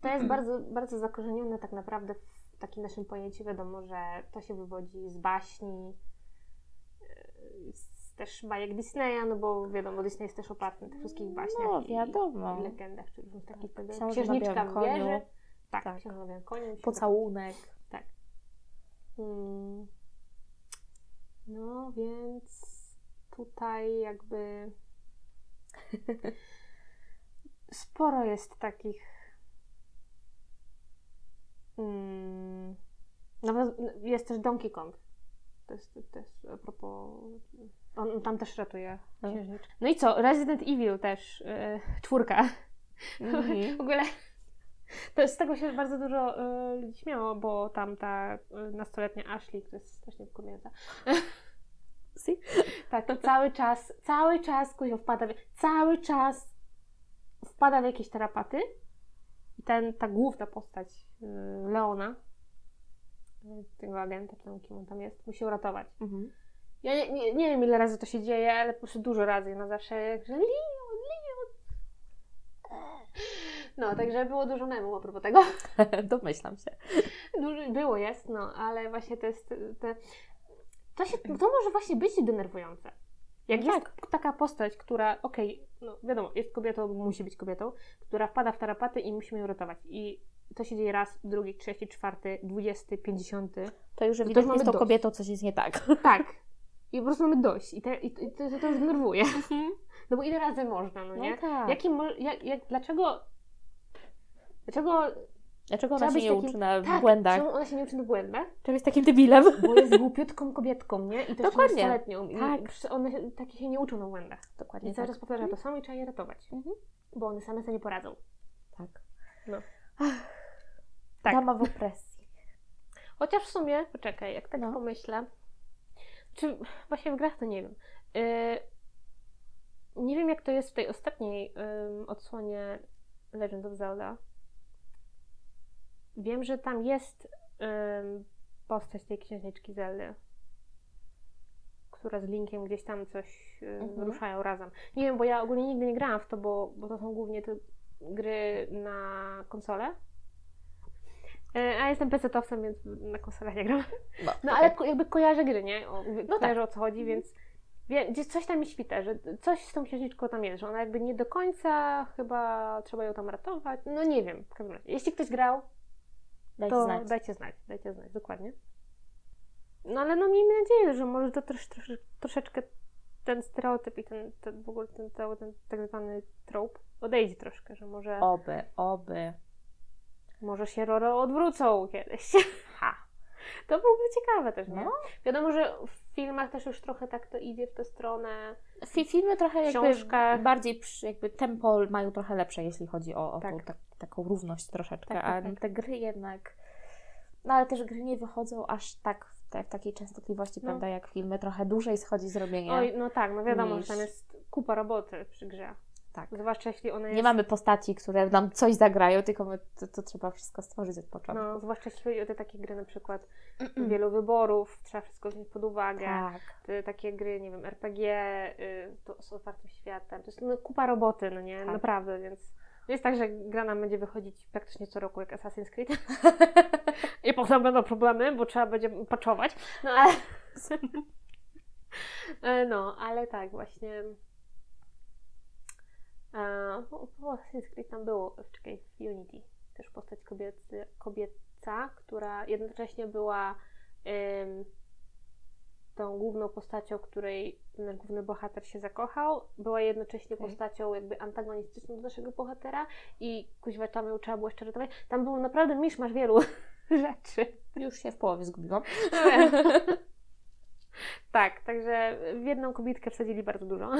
to jest Mhm. bardzo, bardzo zakorzenione tak naprawdę w takim naszym pojęciu. Wiadomo, że to się wywodzi z baśni, e, z też bajek Disneya, no bo wiadomo, Disney jest też oparty na tych wszystkich baśniach No, i, wiadomo. i legendach, czy różnych takich tego. Książę na Księżniczka w wieży. Tak, Tak. książę na białym koniu. mi się Pocałunek. tak. Hmm. No więc tutaj jakby sporo jest takich Mm, nawet jest też Donkey Kong. To jest, jest a propos. On tam też ratuje No. księżniczkę. No i co? Resident Evil też. Yy, czwórka. Mhm. W ogóle. To z tego się bardzo dużo y, ludzi śmiało, bo tam ta y, nastoletnia Ashley, która jest strasznie wkurzająca. Si? Tak, to cały czas, cały czas kuźwa wpada, w, cały czas wpada w jakieś tarapaty. I ten, ta główna postać Leona, tego agenta, czy tam kim on tam jest, musi uratować. Mhm. Ja nie, nie, nie wiem ile razy to się dzieje, ale po prostu dużo razy. i Ona zawsze jak, że Leon, Leon. No, także było dużo memów a propos tego. Domyślam się. Dużo, było, jest, no, ale właśnie to jest. Te, to, się, to może właśnie być denerwujące. Jak jest taka postać, która, okej, no wiadomo, jest kobietą, musi być kobietą, która wpada w tarapaty i musimy ją ratować. I to się dzieje raz, drugi, trzeci, czwarty, dwudziesty, pięćdziesiąty. To już to ewidentnie mamy z tą dość. kobietą coś jest nie tak. Tak. I po prostu mamy dość. I, te, i, i to, to już denerwuje. No bo ile razy można, no nie? No tak. Jaki, jak, jak, dlaczego... Dlaczego... Dlaczego ona się nie takim- uczy na Tak, błędach? czemu ona się nie uczy na błędach? Czemu jest takim debilem? Bo jest głupiutką kobietką, nie? I to Dokładnie. I Tak. one się- takie się nie uczą na błędach. Dokładnie I cały tak. czas powtarza to samo i trzeba je ratować. Mhm. Bo one same sobie nie poradzą. Tak. No. Tak. Dama w opresji. Chociaż w sumie, poczekaj, jak tak No. pomyślę, czy właśnie w grach to nie wiem. Yy, nie wiem, jak to jest w tej ostatniej ym, odsłonie Legend of Zelda. Wiem, że tam jest ym, postać tej księżniczki Zeldy, która z Linkiem gdzieś tam coś ym, Mhm. ruszają razem. Nie wiem, bo ja ogólnie nigdy nie grałam w to, bo, bo to są głównie te gry na konsolę. E, A jestem PC-towcem, więc na konsolach nie gram. No, No okej. ale jakby kojarzę gry, nie? O, No kojarzę o co chodzi, więc wie, gdzieś coś tam mi świta, że coś z tą księżniczką tam jest, że ona jakby nie do końca chyba trzeba ją tam ratować. No nie wiem, w każdym razie. Jeśli ktoś grał, Dajcie to znać. dajcie znać, dajcie znać, dokładnie. No ale no miejmy nadzieję, że może to trosz, trosz, troszeczkę ten stereotyp i ten, ten w ogóle ten cały ten tak zwany trope odejdzie troszkę, że może, Oby, oby. Może się Roro odwrócą kiedyś. Ha! To byłoby ciekawe też, nie? No. Wiadomo, że w filmach też już trochę tak to idzie w tę stronę. Fi- Filmy trochę jakby Książkach. bardziej przy, jakby tempo mają trochę lepsze, jeśli chodzi o, o tą, Tak. tak, taką równość troszeczkę, Tak, tak, a tak. te gry jednak no ale też gry nie wychodzą aż tak w, te, w takiej częstotliwości, No. prawda, jak filmy, trochę dłużej schodzi zrobienie. Oj, no tak, no wiadomo, Niż- że tam jest kupa roboty przy grze. Tak. Zwłaszcza jeśli one jest... Nie mamy postaci, które nam coś zagrają, tylko my, to, to trzeba wszystko stworzyć od początku. No, zwłaszcza jeśli chodzi o te takie gry na przykład wielu wyborów, trzeba wszystko wziąć pod uwagę. tak. Te takie gry, nie wiem, RPG y, to z otwartym światem. To jest no, kupa roboty, no nie? Tak. Naprawdę, więc nie jest tak, że gra nam będzie wychodzić praktycznie co roku jak Assassin's Creed. I potem będą problemy, bo trzeba będzie patchować. No ale... E, no, ale tak, właśnie... Po po Assassin's Creed tam było, czekaj, w Unity też postać kobiecy, kobieca, która jednocześnie była ym, tą główną postacią, której nasz główny bohater się zakochał, była jednocześnie Okej. postacią jakby antagonistyczną do naszego bohatera i kuźwa tam ją trzeba było jeszcze ratować. Tam był naprawdę miszmasz wielu rzeczy. Już się w połowie zgubiłam. tak, także w jedną kobietkę wsadzili bardzo dużo.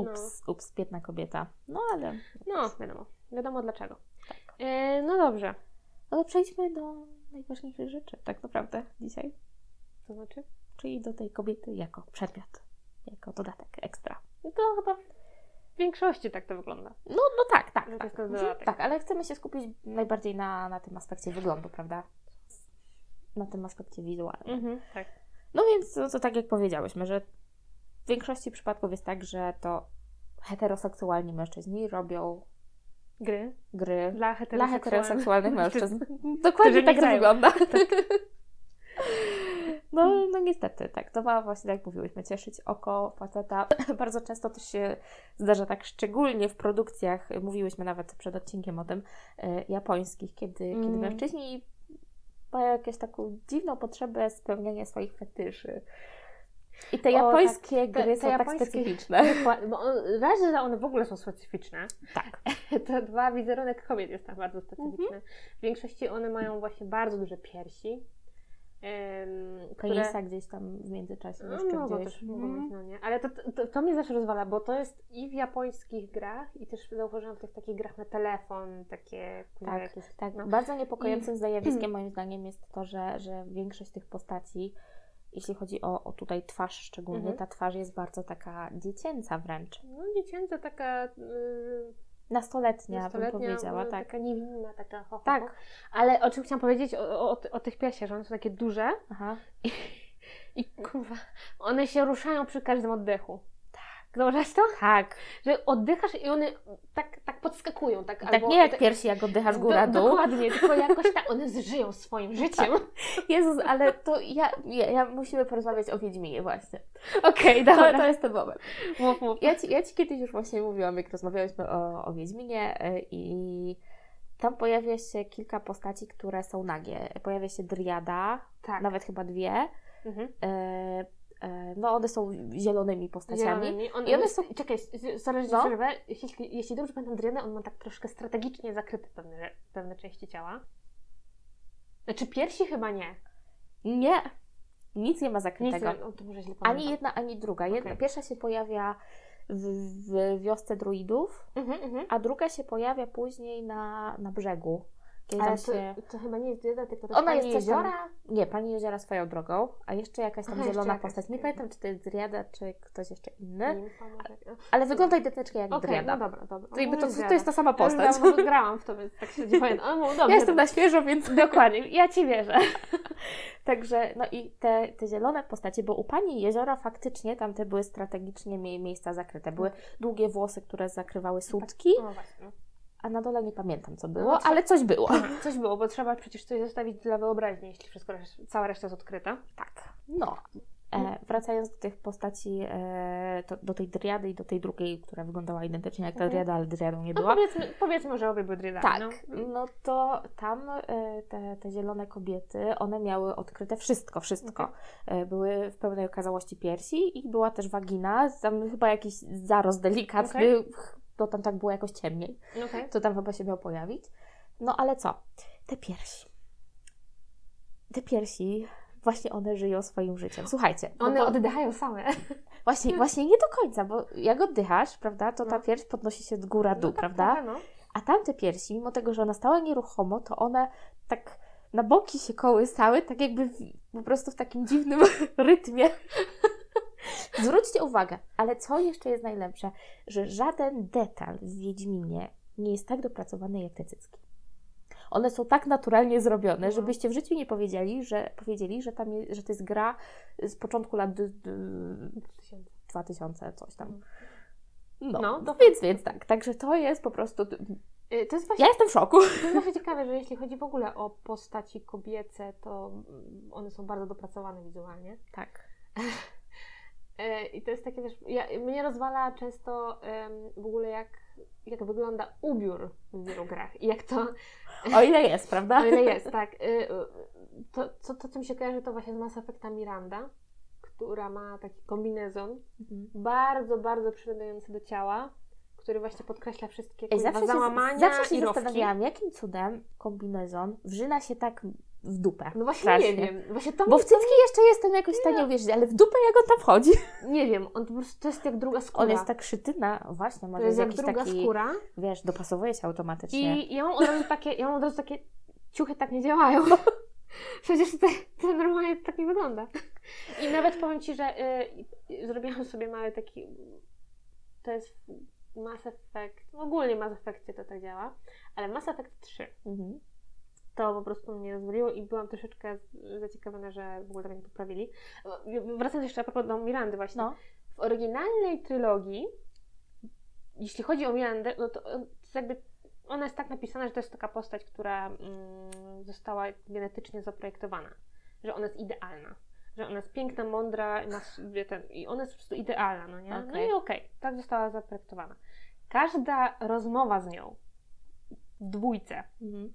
Ups, ups, biedna kobieta. No ale... No, wiadomo. Wiadomo dlaczego. Tak. E, no dobrze. No to przejdźmy do najważniejszych rzeczy, tak naprawdę, dzisiaj. To znaczy? Czyli do tej kobiety jako przedmiot, jako dodatek ekstra. No to chyba w większości tak to wygląda. No, no tak, tak. Że to tak. jest ten Mhm, dodatek. tak, ale chcemy się skupić najbardziej na, na tym aspekcie wyglądu, prawda? Na tym aspekcie wizualnym. Mhm, tak. No więc, no to tak jak powiedziałyśmy, że w większości przypadków jest tak, że to heteroseksualni mężczyźni robią Gry gry dla dla heteroseksualnych, heteroseksualnych mężczyzn. Dokładnie tak to wygląda. No, no niestety, tak. To ma właśnie, tak jak mówiłyśmy, cieszyć oko faceta. Bardzo często to się zdarza tak, szczególnie w produkcjach, mówiłyśmy nawet przed odcinkiem o tym, e, japońskich, kiedy, Mm. kiedy mężczyźni mają jakąś taką dziwną potrzebę spełniania swoich fetyszy. I te O, japońskie tak. Te- gry te są tak japońskie- specyficzne. Bo on, raz, że one w ogóle są specyficzne, Tak. to dwa, wizerunek kobiet jest tam bardzo specyficzny. W większości one mają właśnie bardzo duże piersi. em, które- Penisa gdzieś tam w międzyczasie No, jeszcze mogą gdzieś. też, mogą Mhm. być, no nie. Ale to, to, to mnie zawsze rozwala, bo to jest i w japońskich grach, i też zauważyłam w tych takich grach na telefon, takie kurwa, Tak, jakieś, tak. no. Bardzo niepokojącym zjawiskiem moim zdaniem jest to, że, że większość tych postaci, jeśli chodzi o, o tutaj twarz szczególnie, Mhm. ta twarz jest bardzo taka dziecięca wręcz. No dziecięca taka yy, Nastoletnia, nastoletnia, bym powiedziała, yy, tak. taka niewinna, taka ho, ho, ho. Tak. Ale o czym chciałam powiedzieć, o, o, o tych piersiach, że one są takie duże Aha. i kurwa, one się ruszają przy każdym oddechu. Tak. Zauważyłaś to? Tak. Że oddychasz i one tak, tak podskakują, tak, Tak albo nie jak tak- piersi, jak oddychasz Do- góra-dół. Dokładnie, tylko jakoś tak one żyją swoim życiem. Jezus, ale to ja, ja, ja musimy porozmawiać o Wiedźminie właśnie. Okej, To, dobra. to jest ten moment. Mów, mów. Ja ci, ja ci kiedyś już właśnie mówiłam, jak rozmawiałyśmy o, o Wiedźminie y, i tam pojawia się kilka postaci, które są nagie. Pojawia się Driada, Tak. nawet chyba dwie. Mhm. E, e, no one są zielonymi postaciami. Zielonymi. On, I one są- Czekaj, sorry, że No. przerwę. Jeśli, jeśli dobrze pamiętam Driana, on ma tak troszkę strategicznie zakryte pewne, pewne części ciała. Znaczy piersi chyba nie. Nie, nic nie ma Nic zakrytego. nie, o, to może źle Ani jedna, ani druga. Jedna, Okej. Pierwsza się pojawia w, w wiosce druidów, Mhm, mhm. a druga się pojawia później na, na brzegu. Kiedy Ale to, się... to chyba nie jest Driada, tylko to Ona jest coś tam- jeziora. Nie, Pani Jeziora swoją drogą, a jeszcze jakaś tam Aha, zielona jakaś. postać. Nie pamiętam, czy to jest Driada, czy ktoś jeszcze inny, ale wygląda identycznie jak Okej, Driada. no dobra, dobra. to, to, to jest ta sama postać. Ja grałam w to, więc tak się. Ale mów, dobrze, Ja jestem na świeżo, więc Dokładnie, ja Ci wierzę. Także, no i te, te zielone postacie, bo u pani jeziora faktycznie tamte były strategicznie mie- miejsca zakryte. Były długie włosy, które zakrywały sutki, No właśnie. A na dole nie pamiętam co było, No, ale coś było. Coś było, bo trzeba przecież coś zostawić dla wyobraźni, jeśli wszystko, cała reszta jest odkryta. Tak. No. E, wracając do tych postaci, e, to, do tej driady i do tej drugiej, która wyglądała identycznie jak ta Mhm. driada, ale driadą nie No była. powiedzmy, powiedzmy, że obie były drillami. Tak, No. no to tam e, te, te zielone kobiety, one miały odkryte wszystko, wszystko. E, Były w pełnej okazałości piersi i była też wagina, tam chyba jakiś zarost delikatny, to tam tak było jakoś ciemniej, to tam chyba się miał pojawić. No ale co? Te piersi. Te piersi, właśnie one żyją swoim życiem. Słuchajcie, no One bo- oddychają same. Właśnie, właśnie nie do końca, bo jak oddychasz, prawda, to ta No. pierś podnosi się od góra dół, No tak prawda? trochę, no. A tamte piersi, mimo tego, że ona stała nieruchomo, to one tak na boki się kołysały, tak jakby w, po prostu w takim dziwnym rytmie. Zwróćcie uwagę, ale co jeszcze jest najlepsze, że żaden detal w Wiedźminie nie jest tak dopracowany jak te cycki. One są tak naturalnie zrobione, No. żebyście w życiu nie powiedzieli, że, powiedzieli, że, tam że to jest gra z początku lat d, d, 2000, coś tam. No, No, no to- więc, więc tak. Także to jest po prostu. Y, To jest właśnie Ja jestem w szoku. To jest właśnie ciekawe, że jeśli chodzi w ogóle o postaci kobiece, to mm, one są bardzo dopracowane wizualnie. Tak. E, I to jest takie też. Ja, mnie rozwala często em, w ogóle jak, jak wygląda ubiór w wielu grach. I jak to. O ile jest, prawda? O ile jest, tak. Y, To, co, to, co mi się kojarzy, to właśnie z Mass Effecta Miranda, która ma taki kombinezon, Mhm. bardzo, bardzo przylegający do ciała, który właśnie podkreśla wszystkie Ej, zawsze się, załamania zawsze się i rowki. zastanawiałam, jakim cudem kombinezon wrzyna się tak w dupę. No właśnie Strasznie. nie wiem. Właśnie to Bo w cycki jeszcze jestem jakoś w stanie uwierzyć, ale w dupę jak on tam wchodzi? Nie wiem, on po prostu to jest jak druga skóra. On jest tak szyty na... Właśnie, może to jest jak jakiś druga taki... skóra. Wiesz, dopasowuje się automatycznie. I ja mam od razu takie, ja mam od razu takie ciuchy tak nie działają. Przecież to, to normalnie tak nie wygląda. I nawet powiem Ci, że y, zrobiłam sobie mały taki. To jest Mass Effect. Ogólnie Mass Effectie to tak działa, ale Mass Effect 3 Mhm. To po prostu mnie rozwaliło i byłam troszeczkę zaciekawiona, że w ogóle tak nie poprawili. Wracając jeszcze a propos do Mirandy właśnie. No. W oryginalnej trylogii, jeśli chodzi o Mirandę, no to, to jest jakby ona jest tak napisana, że to jest taka postać, która mm, została genetycznie zaprojektowana, że ona jest idealna, że ona jest piękna, mądra ma, wie, ten, i ona jest po prostu idealna, no nie? No Okej. i okej, tak została zaprojektowana. Każda rozmowa z nią w dwójce, Mhm.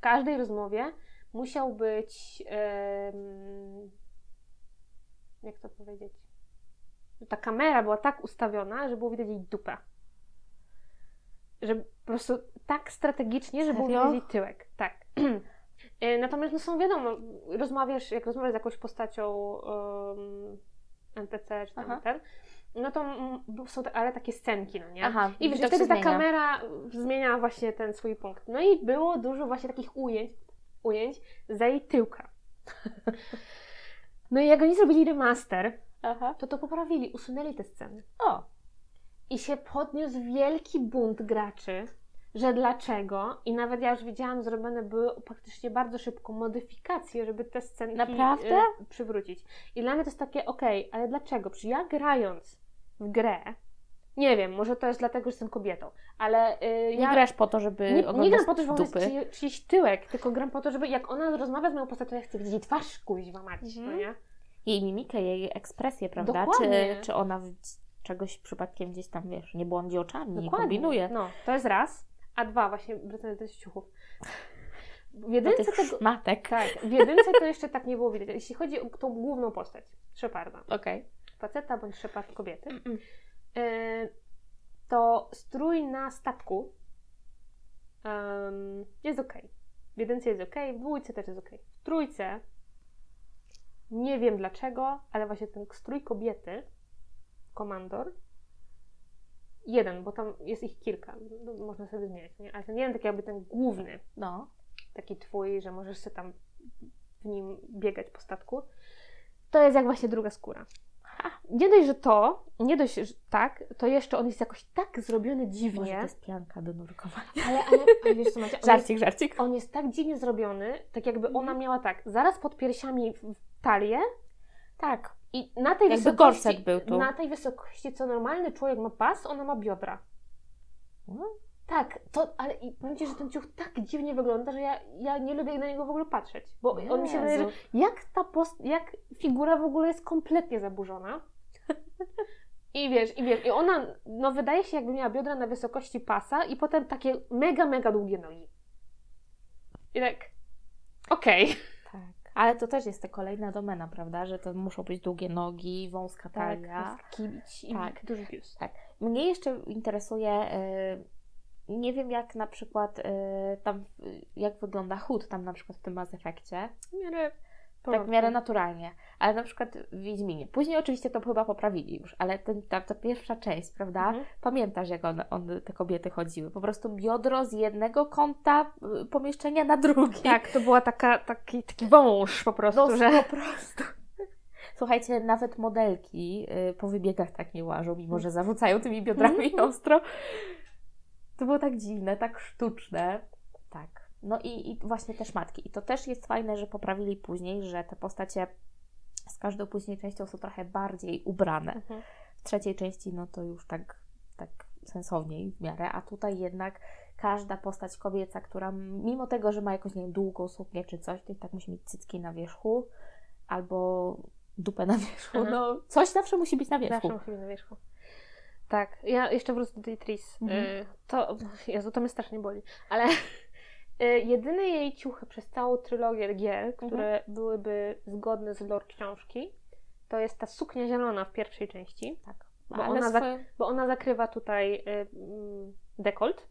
W każdej rozmowie musiał być jak to powiedzieć? Ta kamera była tak ustawiona, że było widać jej dupę. Że po prostu tak strategicznie, że było widać jej tyłek. Tak. E, Natomiast no są wiadomo, rozmawiasz, jak rozmawiasz z jakąś postacią um, NPC czy tam Aha. ten, no to są ale takie scenki, no nie? Aha, I wtedy ta zmienia. kamera zmienia właśnie ten swój punkt. No i było dużo właśnie takich ujęć, ujęć za jej tyłka. No i jak oni zrobili remaster, Aha. to to poprawili, usunęli te sceny. O, I się podniósł wielki bunt graczy, że dlaczego. I nawet ja już widziałam, zrobione były praktycznie bardzo szybko modyfikacje, żeby te sceny Naprawdę? e, przywrócić. I dla mnie to jest takie, okej, ale dlaczego? Przecież ja grając w grę, nie wiem, może to jest dlatego, że jestem kobietą, ale y, nie ja grasz po to, żeby nie, nie gram po to, żeby dupy. czyj, czyjś tyłek, tylko gram po to, żeby jak ona rozmawia z moją postacią, ja chcę widzieć jej twarz, kuźwa mać, Mhm. no nie? Jej mimikę, jej ekspresję, prawda? Dokładnie. Czy, czy ona czegoś przypadkiem gdzieś tam, wiesz, nie błądzi oczami, nie Dokładnie. kombinuje. No, to jest raz. A dwa, właśnie wracając do ciuchów. W Do jedynce tych tego... szmatek. Tak, w jedynce to jeszcze tak nie było widać. Jeśli chodzi o tą główną postać, Szeparda, Okej. Faceta bądź Szepard kobiety, Mm-mm. e, to strój na statku em, jest ok. W jedynce jest ok, w dwójce też jest ok. W trójce nie wiem dlaczego, ale właśnie ten strój kobiety, komandor, jeden, bo tam jest ich kilka, no, można sobie zmieniać, nie? ale ten jeden taki jakby ten główny, No. taki twój, że możesz sobie tam w nim biegać po statku, to jest jak właśnie druga skóra. Nie dość, że to, nie dość, że tak, to jeszcze on jest jakoś tak zrobiony Może dziwnie, to jest pianka do nurkowania. ale, ale, ale wiesz co macie, on jest, Żarcik, żarcik. on jest tak dziwnie zrobiony, tak jakby Mhm. ona miała tak, zaraz pod piersiami talię Tak. i na tej Jakby wysokości, był tu. na tej wysokości, co normalny człowiek ma pas, ona ma biodra. No. Tak, to, ale i powiem Ci, że ten ciuch tak dziwnie wygląda, że ja, ja nie lubię na niego w ogóle patrzeć, bo on mi się wydaje, że Jezu. jak ta post, jak figura w ogóle jest kompletnie zaburzona. I wiesz, i wiesz, i ona, no wydaje się jakby miała biodra na wysokości pasa i potem takie mega, mega długie nogi. I tak, okej. Tak. Ale to też jest ta kolejna domena, prawda? Że to muszą być długie nogi, wąska talia. Tak, kibić i Tak. duży biust. Tak. Mnie jeszcze interesuje, y, nie wiem jak na przykład y, tam, y, jak wygląda chód tam na przykład w tym Mass Effectie. W miarę Tak w miarę naturalnie. Ale na przykład w Wiedźminie. Później oczywiście to chyba poprawili już, ale ten, ta, ta pierwsza część, prawda? Mhm. Pamiętasz jak one, one, te kobiety chodziły? Po prostu biodro z jednego kąta y, pomieszczenia na drugi. Tak, to była taka, taki, taki wąż po prostu, No, że... po prostu. Słuchajcie, nawet modelki y, po wybiegach tak nie łażą, mimo że zarzucają tymi biodrami Mhm. ostro. To było tak dziwne, tak sztuczne. Tak. No i, i właśnie te szmatki. I to też jest fajne, że poprawili później, że te postacie z każdą później częścią są trochę bardziej ubrane. Mhm. W trzeciej części no to już tak, tak sensowniej w miarę, a tutaj jednak każda postać kobieca, która mimo tego, że ma jakąś nie wiem, długą suknię czy coś, to i tak musi mieć cycki na wierzchu albo dupę na wierzchu. Mhm. No, coś zawsze musi być na wierzchu. Zawsze musi być na wierzchu. Tak, ja jeszcze wrócę do tej Tris. Mhm. Y, To, Jezu, to mnie strasznie boli. Ale y, jedyne jej ciuchy przez całą trylogię gier, które byłyby zgodne z lore książki, to jest ta suknia zielona w pierwszej części, Tak. Bo ona swoje... bo ona zakrywa tutaj y, mm, dekolt.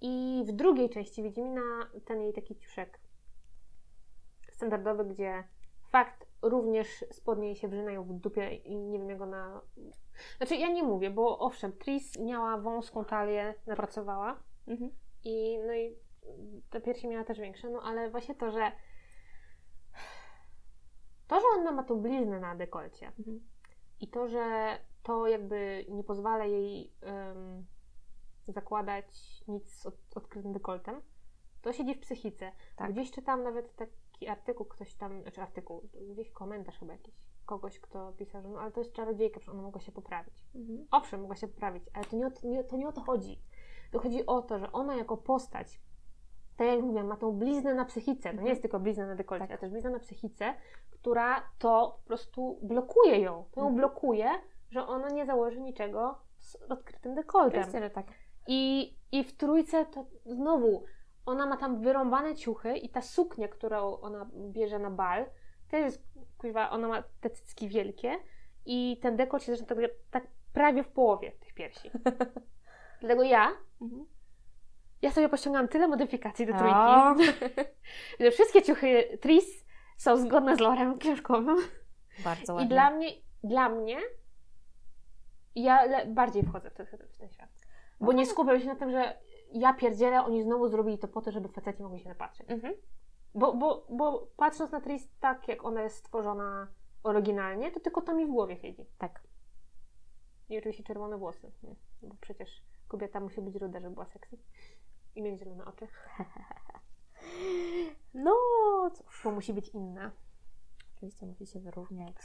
I w drugiej części Wiedźmina ten jej taki ciuszek standardowy, gdzie fakt również spodnie jej się wrzynają w dupie i nie wiem jak ona... Znaczy ja nie mówię, bo owszem, Tris miała wąską talię, napracowała Mhm. i no i te piersi miała też większe, no ale właśnie to, że to, że ona ma tą bliznę na dekolcie Mhm. i to, że to jakby nie pozwala jej em, zakładać nic z od, odkrytym dekoltem, to siedzi w psychice. Tak. Gdzieś czytam nawet taki artykuł, ktoś tam, znaczy artykuł, gdzieś komentarz chyba jakiś, kogoś, kto pisał, że no ale to jest czarodziejka, przecież ona mogła się poprawić. Mhm. Owszem, mogła się poprawić, ale to nie, o, to, nie, to nie o to chodzi. To chodzi o to, że ona jako postać, tak jak mówiłam, ma tą bliznę na psychice. To nie Mhm. jest tylko blizna na dekolcie, Tak. ale też blizna na psychice, która to po prostu blokuje ją. To ją Mhm. blokuje, że ona nie założy niczego z odkrytym dekoltem. Oczywiście, że tak. I, I w trójce to znowu ona ma tam wyrąbane ciuchy i ta suknia, którą ona bierze na bal, też jest, kuźwa, ona ma te cycki wielkie i ten dekolt się zaczyna tak, tak prawie w połowie tych piersi. Dlatego ja, Mhm. ja sobie pościągałam tyle modyfikacji do trójki, że wszystkie ciuchy Tris są zgodne z lorem książkowym. Bardzo I ładnie. dla mnie, dla mnie, ja bardziej wchodzę w ten, w ten świat. Bo nie skupiam się na tym, że ja pierdzielę, oni znowu zrobili to po to, żeby faceci mogli się napatrzeć. Mhm. Bo, bo, bo patrząc na Tris tak, jak ona jest stworzona oryginalnie, to tylko to mi w głowie siedzi. Tak. I oczywiście czerwone włosy, nie? bo przecież kobieta musi być ruda, żeby była sexy. I mieć zielone oczy. No cóż, Bo musi być inna. oczywiście musi się wyróżniać.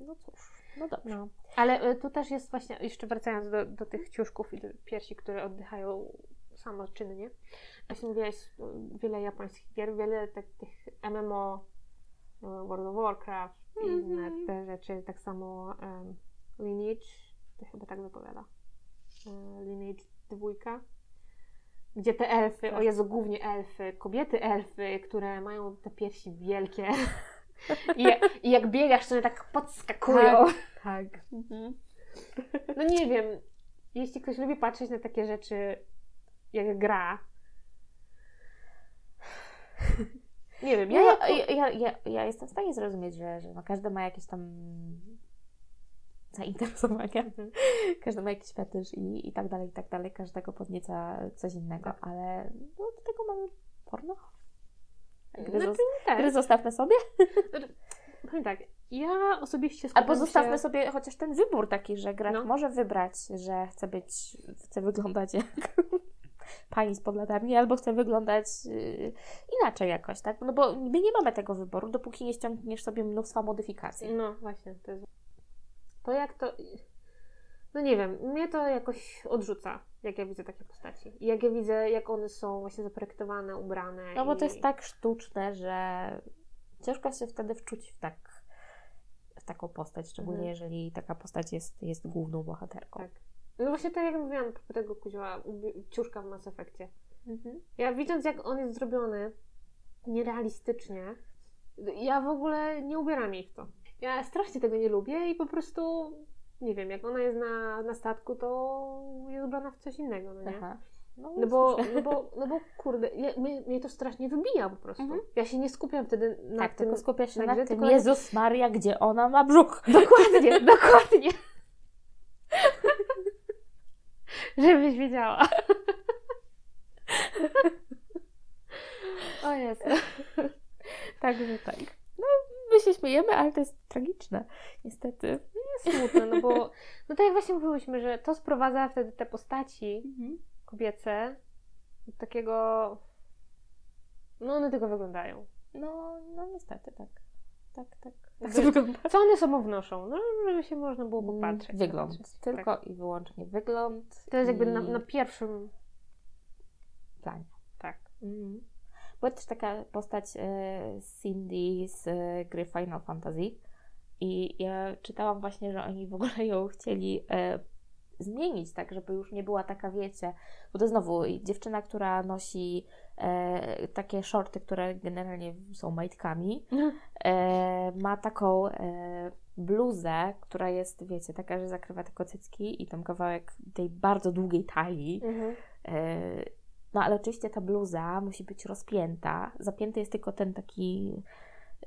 No cóż, no dobrze. No. Ale y, tu też jest właśnie, jeszcze wracając do, do tych ciuszków i do piersi, które oddychają samoczynnie. Właśnie mówiłaś, y, wiele japońskich gier, wiele tak, tych MMO, y, World of Warcraft i Mhm. inne te rzeczy, tak samo um, Lineage, to chyba tak wypowiada. Lineage dwójka. Gdzie te elfy, Tak. o Jezu, głównie elfy, kobiety elfy, które mają te piersi wielkie. I, jak- I jak biegasz, to one tak podskakują. Tak. No nie wiem, jeśli ktoś lubi patrzeć na takie rzeczy, jak gra. Nie wiem, Ja, ja, ja, ja, ja, ja jestem w stanie zrozumieć, że, że no każdy ma jakieś tam zainteresowania, Mhm. każdy ma jakiś fetysz i, i tak dalej, i tak dalej, każdego podnieca coś innego, Tak. ale no, do tego mamy porno. Gry, Znaczy, zos- tak. gry zostawmy sobie. Powiem tak, ja osobiście Albo zostawmy się... sobie chociaż ten wybór taki, że gracz No. może wybrać, że chce być, chce wyglądać jak pani z podlatarni, albo chce wyglądać yy, inaczej jakoś, tak? No bo my nie mamy tego wyboru, dopóki nie ściągniesz sobie mnóstwa modyfikacji. No właśnie, to jest... To jak to... No nie wiem, mnie to jakoś odrzuca, jak ja widzę takie postaci. I jak ja widzę, jak one są właśnie zaprojektowane, ubrane. No bo i... to jest tak sztuczne, że ciężko się wtedy wczuć w, tak, w taką postać, szczególnie Mhm. jeżeli taka postać jest, jest główną bohaterką. Tak. No właśnie tak jak mówiłam, tego kuziła, ciuszka w Mass Effectie. Mhm. Ja widząc, jak on jest zrobiony nierealistycznie, ja w ogóle nie ubieram jej w to. Ja strasznie tego nie lubię i po prostu, nie wiem, jak ona jest na, na statku, to jest ubrana w coś innego, no nie? Aha. No, No bo, no bo, no bo kurde, ja, mnie, mnie to strasznie wybija po prostu. Mhm. Ja się nie skupiam wtedy na tak, tym. tylko skupia się na na, tym, tylko- Jezus Maria, gdzie ona ma brzuch. Dokładnie, dokładnie. Żebyś wiedziała. O Jezu. Także tak. No, my się śmiejemy, ale to jest tragiczne, niestety. Jest smutne, no bo no tak jak właśnie mówiłyśmy, że to sprowadza wtedy te postaci kobiece do takiego no one tylko wyglądają. No, no niestety, tak. Tak, tak. Tak wygląda. Co one sobą wnoszą? No żeby się można było popatrzeć. Wygląd. Tylko Tak. i wyłącznie wygląd. To jest jakby na, i na pierwszym planie. tak. Mhm. Była też taka postać e, Cindy z e, gry Final Fantasy i ja czytałam właśnie, że oni w ogóle ją chcieli e, zmienić, tak, żeby już nie była taka, wiecie, bo to znowu dziewczyna, która nosi e, takie shorty, które generalnie są majtkami, e, ma taką e, bluzę, która jest, wiecie, taka, że zakrywa tylko cycki i tam kawałek tej bardzo długiej talii. Mhm. No ale oczywiście ta bluza musi być rozpięta. Zapięty jest tylko ten taki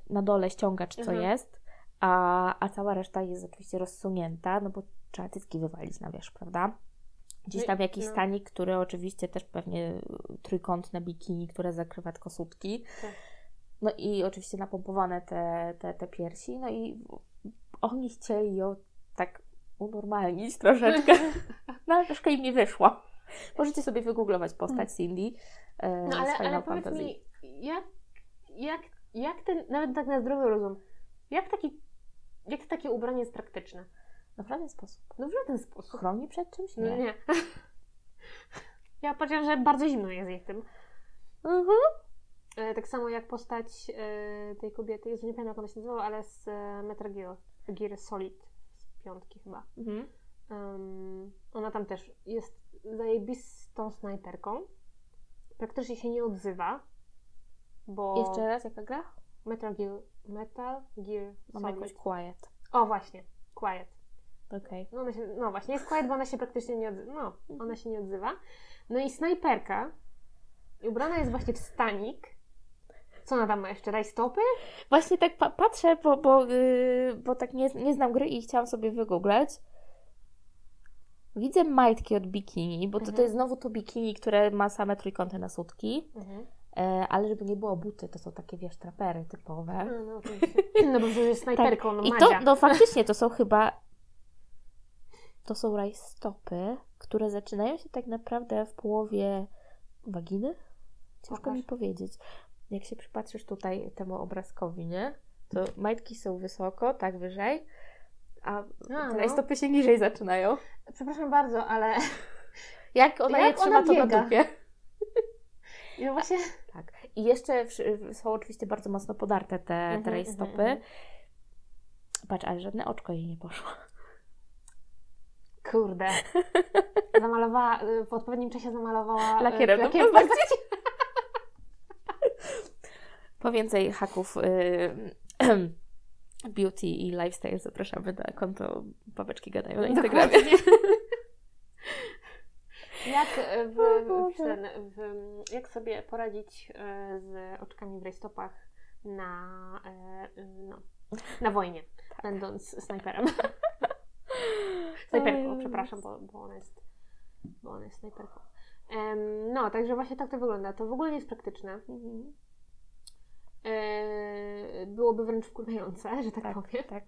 na dole ściągacz, co Mhm. jest, a, a cała reszta jest oczywiście rozsunięta, no bo trzeba cycki wywalić na wierzch, prawda? Gdzieś No tam jakiś no. stanik, który oczywiście też pewnie y, trójkątne bikini, które zakrywa tylko sutki. Tak. No i oczywiście napompowane te, te, te piersi, no i oni chcieli ją tak unormalnić troszeczkę, no ale troszkę im nie wyszło. Możecie sobie wygooglować postać Cindy e. No z ale, Final ale powiedz Fantasy. mi, jak, jak, jak ten, nawet tak na zdrowy rozum, jak, taki, jak takie ubranie jest praktyczne? No w żaden sposób. No w żaden sposób. Chroni przed czymś? No Nie. nie. Ja powiedziałam, że bardzo zimno jest jej w tym. Mhm. E, tak samo jak postać e, tej kobiety, Jezu, nie pamiętam jak ona się nazywała, ale z e, Metal Gear, Gear Solid z piątki chyba. Mhm. Em, ona tam też jest zajebistą snajperką. Praktycznie się nie odzywa, bo... Jeszcze raz, jaka gra? Metal Gear, Metal Gear Mam quiet. O, właśnie, Quiet. Okej. No, ona się, no właśnie, jest quiet, bo ona się praktycznie nie odzywa. No, ona się nie odzywa. No i snajperka ubrana jest właśnie w stanik. Co ona tam ma jeszcze? Rajstopy? Właśnie tak pa- patrzę, bo, bo, yy, bo tak nie, nie znam gry i chciałam sobie wygooglać. Widzę majtki od bikini, bo to, to Mhm. jest znowu to bikini, które ma same trójkąty na sutki. E, ale żeby nie było buty, to są takie, wiesz, trapery typowe. No, no, oczywiście. no bo przecież jest snajperką, no I Madzia. to, no faktycznie, to są chyba, to są rajstopy, które zaczynają się tak naprawdę w połowie waginy. Ciężko Pokaż. mi powiedzieć. Jak się przypatrzysz tutaj temu obrazkowi, nie? To majtki są wysoko, tak wyżej, a A, te no. rajstopy się niżej zaczynają. Przepraszam bardzo, ale Jak ona Jak je trzyma, ona to na dupie. no właśnie... Tak. I jeszcze są oczywiście bardzo mocno podarte te, te Mhm, rajstopy. mhm, mhm. Patrz, ale żadne oczko jej nie poszło. Kurde. Zamalowała, y, w odpowiednim czasie zamalowała y, Lakierem lakierem paznokci. Po więcej haków y, beauty i lifestyle zapraszamy na konto Babeczki Gadają na Instagramie. Jak, y, w, w, ten, w, jak sobie poradzić y, z oczkami w rajstopach na, y, no, na wojnie, Tak. będąc snajperem. Snajperką, przepraszam, bo, bo ona jest bo ona jest snajperką. No, także właśnie tak to wygląda. To w ogóle nie jest praktyczne. Mhm. E, byłoby wręcz wkurwiające, że tak, Tak, powiem. tak.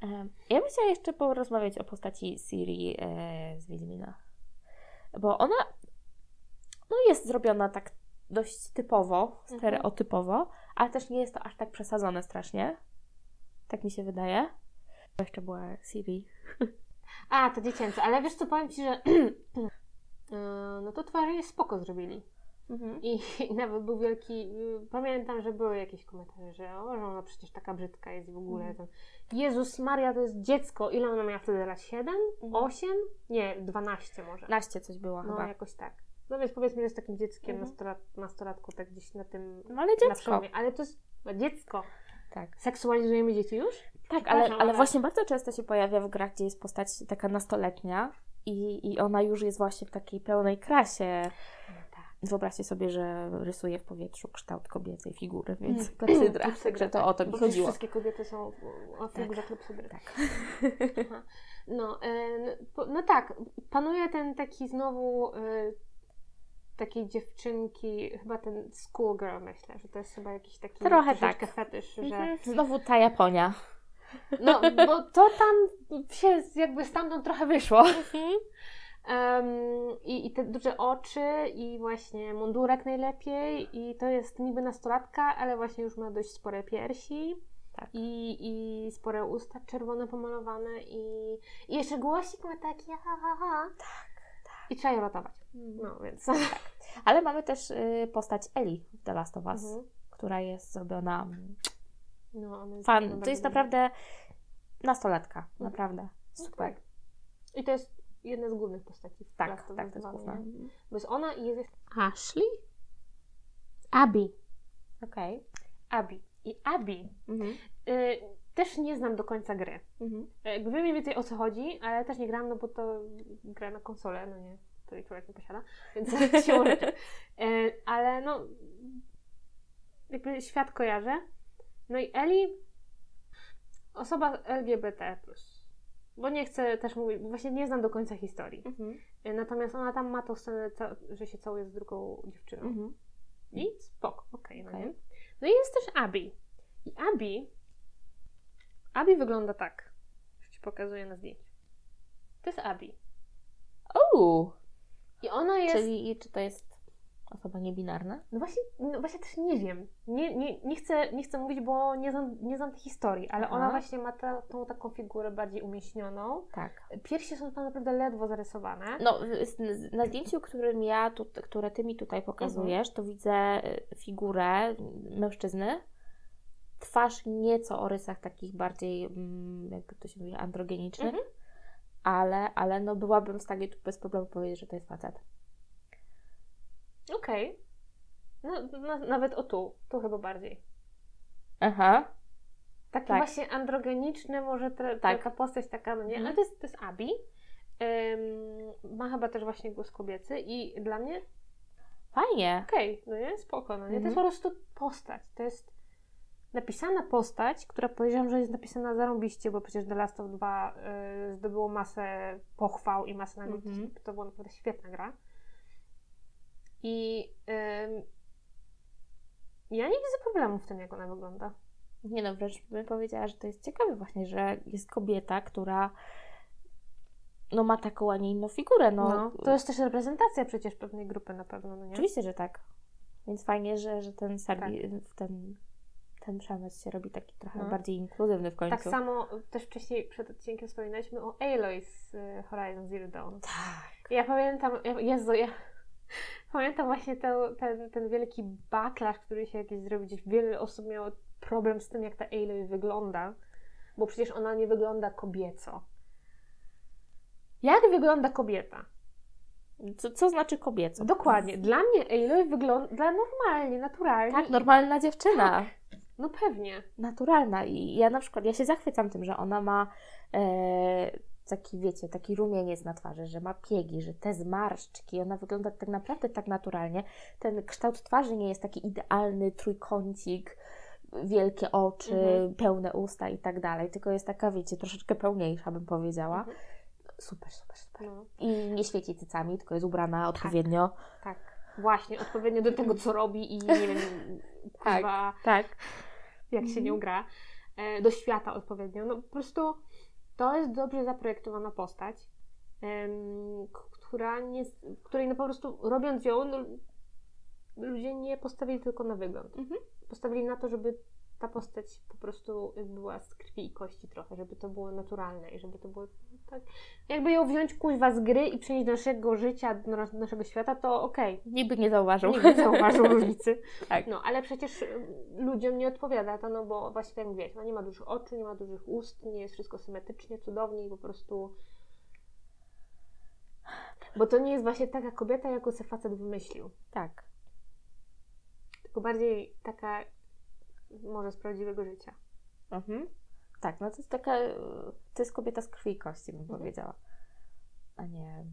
Em, Ja bym chciała jeszcze porozmawiać o postaci Siri e, z Wiedźmina. Bo ona no jest zrobiona tak dość typowo, Mhm. stereotypowo, ale też nie jest to aż tak przesadzone strasznie. Tak mi się wydaje. Bo jeszcze była Siri. A, to dziecięce, ale wiesz co, powiem Ci, że e, no to twarze spoko zrobili. Mhm. I, I nawet był wielki, y, pamiętam, że były jakieś komentarze, że o, że ona przecież taka brzydka jest w ogóle Mhm. Jezus Maria, to jest dziecko. Ile ona miała wtedy lat? 7? Mhm. 8? Nie, 12 może. Naście coś było No, chyba. jakoś tak. No więc powiedzmy, że jest takim dzieckiem, Mhm. nastolat, nastolatką, tak gdzieś na tym. No ale dziecko. Ale to jest dziecko. Tak. Seksualizujemy dzieci już? Tak, ale ale- właśnie bardzo często się pojawia w grach, gdzie jest postać taka nastoletnia i, i ona już jest właśnie w takiej pełnej krasie. Tak. Wyobraźcie sobie, że rysuje w powietrzu kształt kobiecej figury, więc klepsydra. Także to tak. o to mi Bo chodziło. Wszystkie kobiety są o figurze klepsydry. Tak. No, e, no, no tak, panuje ten taki znowu e, takiej dziewczynki, chyba ten schoolgirl myślę, że to jest chyba jakiś taki Trochę tak. fetysz, że Mhm. Znowu ta Japonia. no, bo to tam się jakby stamtąd trochę wyszło. Em, i, I te duże oczy i właśnie mundurek najlepiej i to jest niby nastolatka, ale właśnie już ma dość spore piersi Tak. i, i spore usta czerwone pomalowane i, i jeszcze głosik ma taki ha, ha, ha. I trzeba ją ratować. No więc. Ale mamy też y, postać Eli w The Last of Us, Mhm. która jest zrobiona mm, No, jest fan. To jest naprawdę nastolatka. Naprawdę. Super. tak. I to jest jedna z głównych postaci. w Tak, Last of tak, to jest 2, główna. Bo jest ona i jest Ashley? Abby. Okej. Abby. I Abby Mhm. y, też nie znam do końca gry. Mhm. Jakby wiem mniej więcej o co chodzi, ale też nie gram, no bo to gra na konsolę, no nie, której człowiek nie posiada, więc siłą rzeczy. Y, Ale no, jakby świat kojarzę. No i Eli, osoba LGBT+. Bo nie chcę też mówić, bo właśnie nie znam do końca historii. Mhm. Y, Natomiast ona tam ma tą scenę, że się całuje z drugą dziewczyną. Mhm. I spoko, okej. no Okej. nie? No i jest też Abby. I Abby, Abby wygląda tak. Już Ci pokazuję na zdjęciu. To jest Abby. Uuu. I ona jest... Czyli czy to jest osoba niebinarna? No właśnie, no właśnie też nie wiem. Nie, nie, nie, chcę, nie chcę mówić, bo nie znam, nie znam tej historii, ale Aha. ona właśnie ma ta, tą taką figurę bardziej umieśnioną. Tak. Piersi są tam naprawdę ledwo zarysowane. No, na zdjęciu, którym ja tu, które ty mi tutaj pokazujesz, to widzę y, figurę mężczyzny. Twarz nieco o rysach takich bardziej, mm, jakby to się mówi, androgenicznych, Mhm. ale, ale no byłabym w stanie tu bez problemu powiedzieć, że to jest facet. Okej. No, na, nawet o tu. Tu chyba bardziej. Aha. Taki Tak. właśnie androgeniczny, może tra- Tak. taka postać taka, no nie, Mhm. ale to jest, to jest Abi. Ym, ma chyba też właśnie głos kobiecy i dla mnie Fajnie. okej, no nie, spoko, no nie, to jest po Mhm. prostu postać, to jest napisana postać, która podejrzewam, że jest napisana zarąbiście, bo przecież The Last of 2 y, zdobyło masę pochwał i masę nagród, Mhm. to była naprawdę świetna gra. I ym, ja nie widzę problemu w tym, jak ona wygląda. Nie no, wręcz bym powiedziała, że to jest ciekawe właśnie, że jest kobieta, która no ma taką, a nie inną figurę. No, No, to jest też reprezentacja przecież pewnej grupy na pewno, no nie? Oczywiście, że tak. Więc fajnie, że, że ten, serwi- Tak. ten, ten przemysł się robi taki trochę No. bardziej inkluzywny w końcu. Tak samo też wcześniej przed odcinkiem wspominaliśmy o Aloy z Horizon Zero Dawn. Tak. Ja pamiętam, ja, Jezu, ja pamiętam właśnie ten, ten, ten wielki backlash, który się jakiś zrobił, gdzieś wiele osób miało problem z tym, jak ta Aloy wygląda, bo przecież ona nie wygląda kobieco. Jak wygląda kobieta? Co, co znaczy kobieco? Dokładnie. Dla mnie Aloy wygląda normalnie, naturalnie. Tak, normalna dziewczyna. No pewnie. Naturalna. I ja na przykład, ja się zachwycam tym, że ona ma e, taki, wiecie, taki rumieniec na twarzy, że ma piegi, że te zmarszczki, ona wygląda tak naprawdę tak naturalnie. Ten kształt twarzy nie jest taki idealny, trójkącik, wielkie oczy, Mhm. pełne usta i tak dalej, tylko jest taka, wiecie, troszeczkę pełniejsza, bym powiedziała. Mhm. Super, super, super. No, I nie świeci cycami, tylko jest ubrana odpowiednio. tak. Właśnie, odpowiednio do tego, co robi i nie wiem, Tak. kuźwa, Tak. jak się Mhm. nią gra, e, do świata odpowiednio. No po prostu to jest dobrze zaprojektowana postać, która nie, której no po prostu robiąc ją, no, ludzie nie postawili tylko na wygląd. Mhm. Postawili na to, żeby ta postać po prostu była z krwi i kości trochę, żeby to było naturalne i żeby to było tak. Jakby ją wziąć kuźwa z gry i przenieść do naszego życia, do nas- naszego świata, to okej. Nikt by nie zauważył. Nikt nie zauważył różnicy. Tak. No, ale przecież y, ludziom nie odpowiada to, no bo właśnie tak jak no nie ma dużych oczu, nie ma dużych ust, nie jest wszystko symetrycznie, cudownie i po prostu... Bo to nie jest właśnie taka kobieta, jaką sobie facet wymyślił. Tak. Tylko bardziej taka może z prawdziwego życia. Mhm. Tak, no to jest taka, to jest kobieta z krwi i kości, bym Mhm. powiedziała. A nie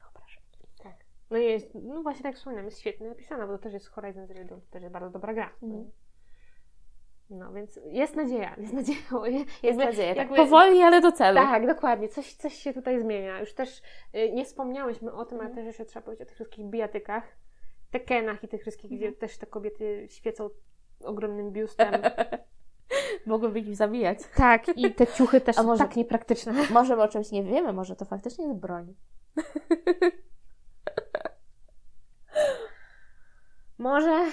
wyobrażenie. Tak. No jest, no właśnie tak wspominam, jest świetnie napisana, bo to też jest Horizon Zero Dawn, to też jest bardzo dobra gra. Mhm. No więc jest nadzieja, jest nadzieja. Jest Jakby- nadzieja, tak jakby- powoli, ale do celu. Tak, dokładnie. Coś, coś się tutaj zmienia. Już też y, nie wspomniałyśmy o tym, ale Mhm. też jeszcze trzeba powiedzieć o tych wszystkich bijatykach, tekenach i tych wszystkich, Mhm. gdzie też te kobiety świecą ogromnym biustem. Mogłyby ich zabijać. tak, i te ciuchy też A są może- tak niepraktyczne. Może my o czymś nie wiemy, może to faktycznie jest broń. Może...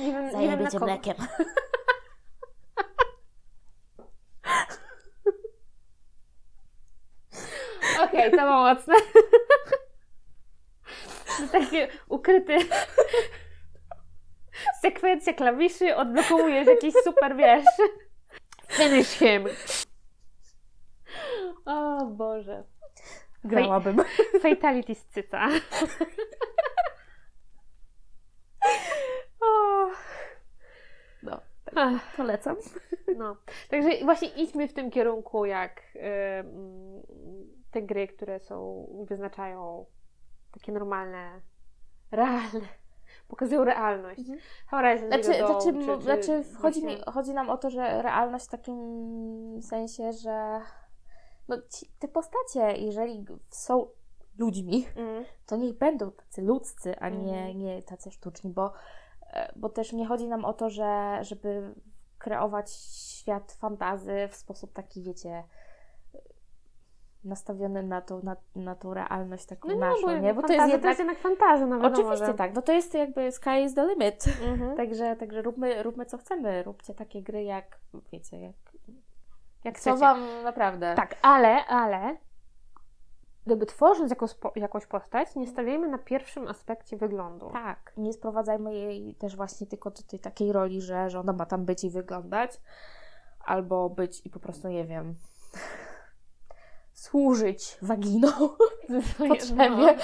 Nie wiem, nie wiem na kogo. mlekiem. Okej, to było mocne. To takie ukryty sekwencja klawiszy, odblokowujesz jakiś super, wiesz, finish him. O Boże. Grałabym. Fatality z cyca. No, Ach, polecam. No, także właśnie idźmy w tym kierunku, jak te gry, które są, wyznaczają takie normalne, realne, pokazują realność. Mhm. Horizon Znaczy, Zero Dawn, znaczy, czy, czy znaczy chodzi, mi, chodzi nam o to, że realność w takim sensie, że no, ci, te postacie, jeżeli są ludźmi, Mm, to niech będą tacy ludzcy, a nie, Mhm. nie tacy sztuczni, bo, e, bo też nie chodzi nam o to, że, żeby kreować świat fantazy w sposób taki, wiecie, nastawiony na tą, na, na tą realność taką No nie, naszą, bo, nie? Bo to jest jednak... to jest jednak fantazja, no wiadomo, Oczywiście że... tak, no to jest jakby sky is the limit. Mhm. Także, także róbmy, róbmy co chcemy, róbcie takie gry jak, wiecie, jak, Jak co. Wam naprawdę... Tak, ale, ale gdyby tworząc jakąś, jakąś postać, nie stawiajmy na pierwszym aspekcie wyglądu. Tak, nie sprowadzajmy jej też właśnie tylko do tej takiej roli, że, że ona ma tam być i wyglądać, albo być i po prostu, nie wiem, służyć waginą w potrzebie. No.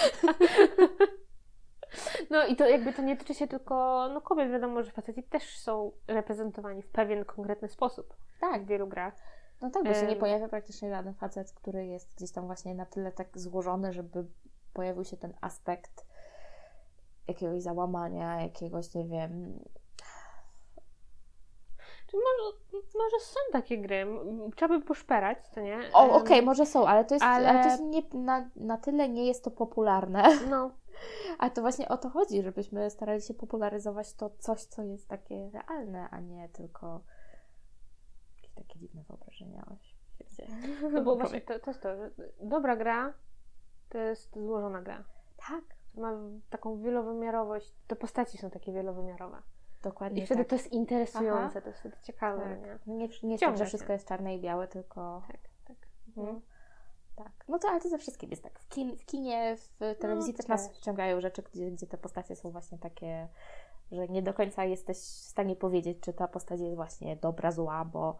No i to jakby to nie tyczy się tylko no, kobiet, wiadomo, że faceci też są reprezentowani w pewien konkretny sposób Tak, w wielu grach. no tak, bo się nie pojawia praktycznie żaden facet, który jest gdzieś tam właśnie na tyle tak złożony, żeby pojawił się ten aspekt jakiegoś załamania, jakiegoś, nie wiem, Może, może są takie gry, trzeba by poszperać, co nie? O, okej, może są, ale to jest, ale... ale- to jest nie, na, na tyle nie jest to popularne. No, A to właśnie o to chodzi, żebyśmy starali się popularyzować to coś, co jest takie realne, a nie tylko jakieś takie dziwne wyobrażenia o świecie. no bo właśnie to, to jest to, że dobra gra to jest złożona gra. Tak, Ma taką wielowymiarowość, te postaci są takie wielowymiarowe. Dokładnie I wtedy tak. to jest interesujące, to jest wtedy ciekawe, Tak. nie? No Nie, nie tak, że wszystko jest czarne i białe, tylko... Tak, tak. Mhm. Tak. No to ale to ze wszystkim jest tak. W, kin, w kinie, w telewizji No, też nas wciągają rzeczy, gdzie, gdzie te postacie są właśnie takie, że nie do końca jesteś w stanie powiedzieć, czy ta postać jest właśnie dobra, zła, bo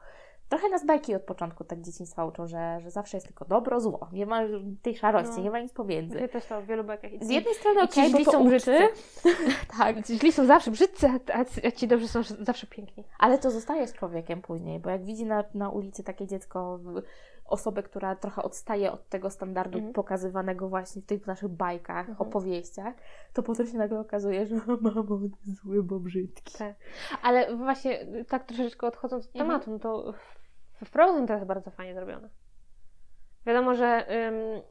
trochę nas bajki od początku tak dzieciństwa uczą, że, że zawsze jest tylko dobro, zło. Nie ma tej szarości, No. nie ma nic pomiędzy. Właśnie też to w wielu bajkach. Z jednej strony okej, bo źli to są brzydcy, tak, Ci źli są zawsze brzydcy, a, ci dobrzy są zawsze piękni. ale to zostaje z człowiekiem później, bo jak widzi na, na ulicy takie dziecko, osobę, która trochę odstaje od tego standardu Mhm. pokazywanego właśnie w tych naszych bajkach, Mhm. opowieściach, to potem się nagle okazuje, że mamo, zły, bo brzydki. Tak. Ale właśnie tak troszeczkę odchodząc od Mhm. tematu, no to w- Frozen to jest bardzo fajnie zrobione. Wiadomo, że ym,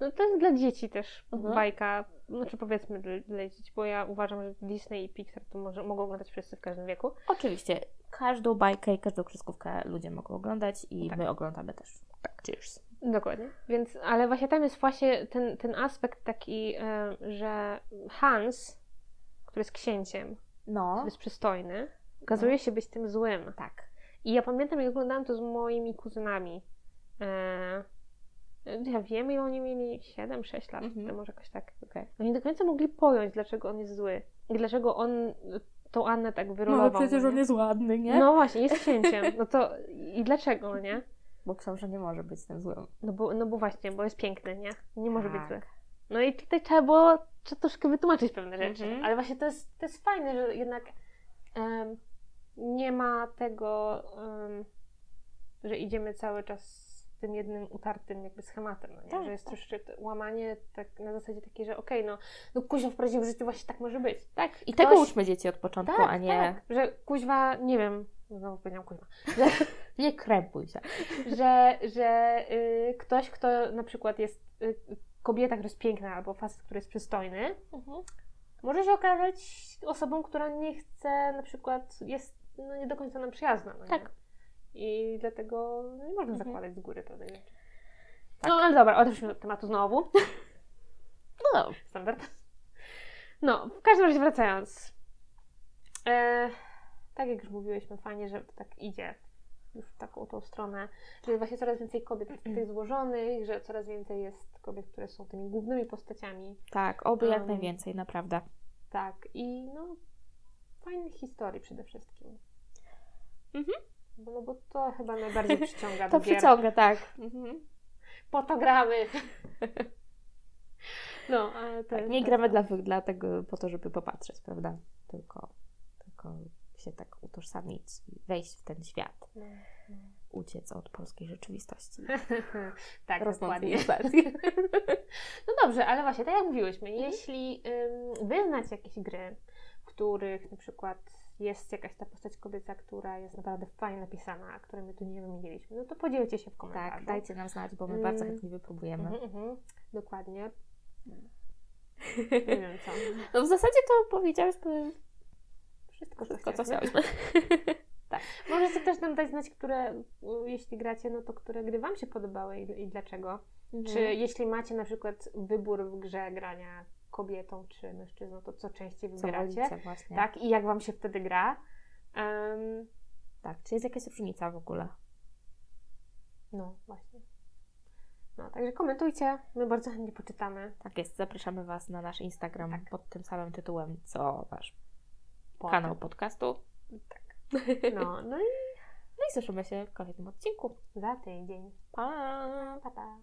no to jest dla dzieci też Mhm. bajka, znaczy powiedzmy dla, dla dzieci, bo ja uważam, że Disney i Pixar to może, mogą oglądać wszyscy w każdym wieku. Oczywiście, każdą bajkę i każdą kreskówkę ludzie mogą oglądać i Tak. my oglądamy też. Tak, cheers. Dokładnie. Więc, ale właśnie tam jest właśnie ten, ten aspekt taki, e, że Hans, który jest księciem, No, który jest przystojny, okazuje się być tym złym. tak. I ja pamiętam, jak oglądałam to z moimi kuzynami. E, ja wiem, ile oni mieli 7-6 lat, Mhm. to może jakoś tak. Okej. Oni do końca mogli pojąć, dlaczego on jest zły. I dlaczego on tą Annę tak wyrolował. no nie? jest ładny, nie? No właśnie, jest księciem. No to i dlaczego, no nie? Bo książę nie może być tym złym. No bo, no bo właśnie, bo jest piękny, nie? Nie może być Tak. zły. No i tutaj trzeba było trzeba troszkę wytłumaczyć pewne rzeczy. Mhm. Ale właśnie to jest, to jest fajne, że jednak em, nie ma tego, że idziemy cały czas tym jednym utartym jakby schematem, no? Tak, że jest tak. troszeczkę łamanie tak na zasadzie takiej, że okej, no, no kuźwa w prawdziwym życiu właśnie tak może być. Tak, i Ktoś- tego uczmy dzieci od początku, Tak, a nie, tak, że kuźwa, nie wiem, znowu powiedziałam kuźwa, nie krępuj się. że, że y, ktoś, kto na przykład jest y, kobieta, która jest piękna, albo facet, który jest przystojny, może się okazać osobą, która nie chce, na przykład jest no, nie do końca nam przyjazna. No? Tak. I dlatego nie można Mhm. zakładać z góry pewnych rzeczy. Tak. No ale dobra, odeszliśmy od tematu znowu. No, Standard. No, w każdym razie wracając. E, tak jak już mówiłyśmy, fajnie, że tak idzie już w taką tą stronę, że jest właśnie coraz więcej kobiet tych złożonych, że coraz więcej jest kobiet, które są tymi głównymi postaciami. tak, oby jak Um, najwięcej, naprawdę. Tak, i no, fajnych historii przede wszystkim. Mhm. Bo, no bo to chyba najbardziej przyciąga To do gier. przyciąga, tak. Mhm. Po to gramy. No, ale to tak. Nie tak. gramy dla, dla tego, po to, żeby popatrzeć, prawda? Tylko, tylko się tak utożsamić wejść w ten świat. No, no. Uciec od polskiej rzeczywistości. tak, dokładnie. No dobrze, ale właśnie, tak jak mówiłyśmy, Mhm. jeśli wy znacie jakieś gry, których na przykład jest jakaś ta postać kobieca, która jest naprawdę fajnie napisana, a której my tu nie wymieniliśmy, no to podzielcie się w komentarzu. Tak, dajcie nam znać, bo my Mm. bardzo chętnie wypróbujemy. Mhm, mhm, dokładnie. Nie wiem co. No w zasadzie to powiedziałyśmy Wszystko, wszystko, co co chciałyśmy. chciałyśmy. Możecie też nam dać znać, które, jeśli gracie, no to które gry Wam się podobały i, i dlaczego. Czy jeśli macie na przykład wybór w grze grania kobietą czy mężczyzną, to co częściej co wybieracie? wolicie właśnie. Tak, i jak Wam się wtedy gra? Em, tak. Czy jest jakaś różnica w ogóle? no, właśnie. No, także komentujcie, my bardzo chętnie poczytamy. Tak jest, zapraszamy Was na nasz Instagram Tak. pod tym samym tytułem, co Wasz Potem. kanał podcastu. Tak. No, no i No i słyszymy się w kolejnym odcinku. za tydzień. Pa! Pa, pa.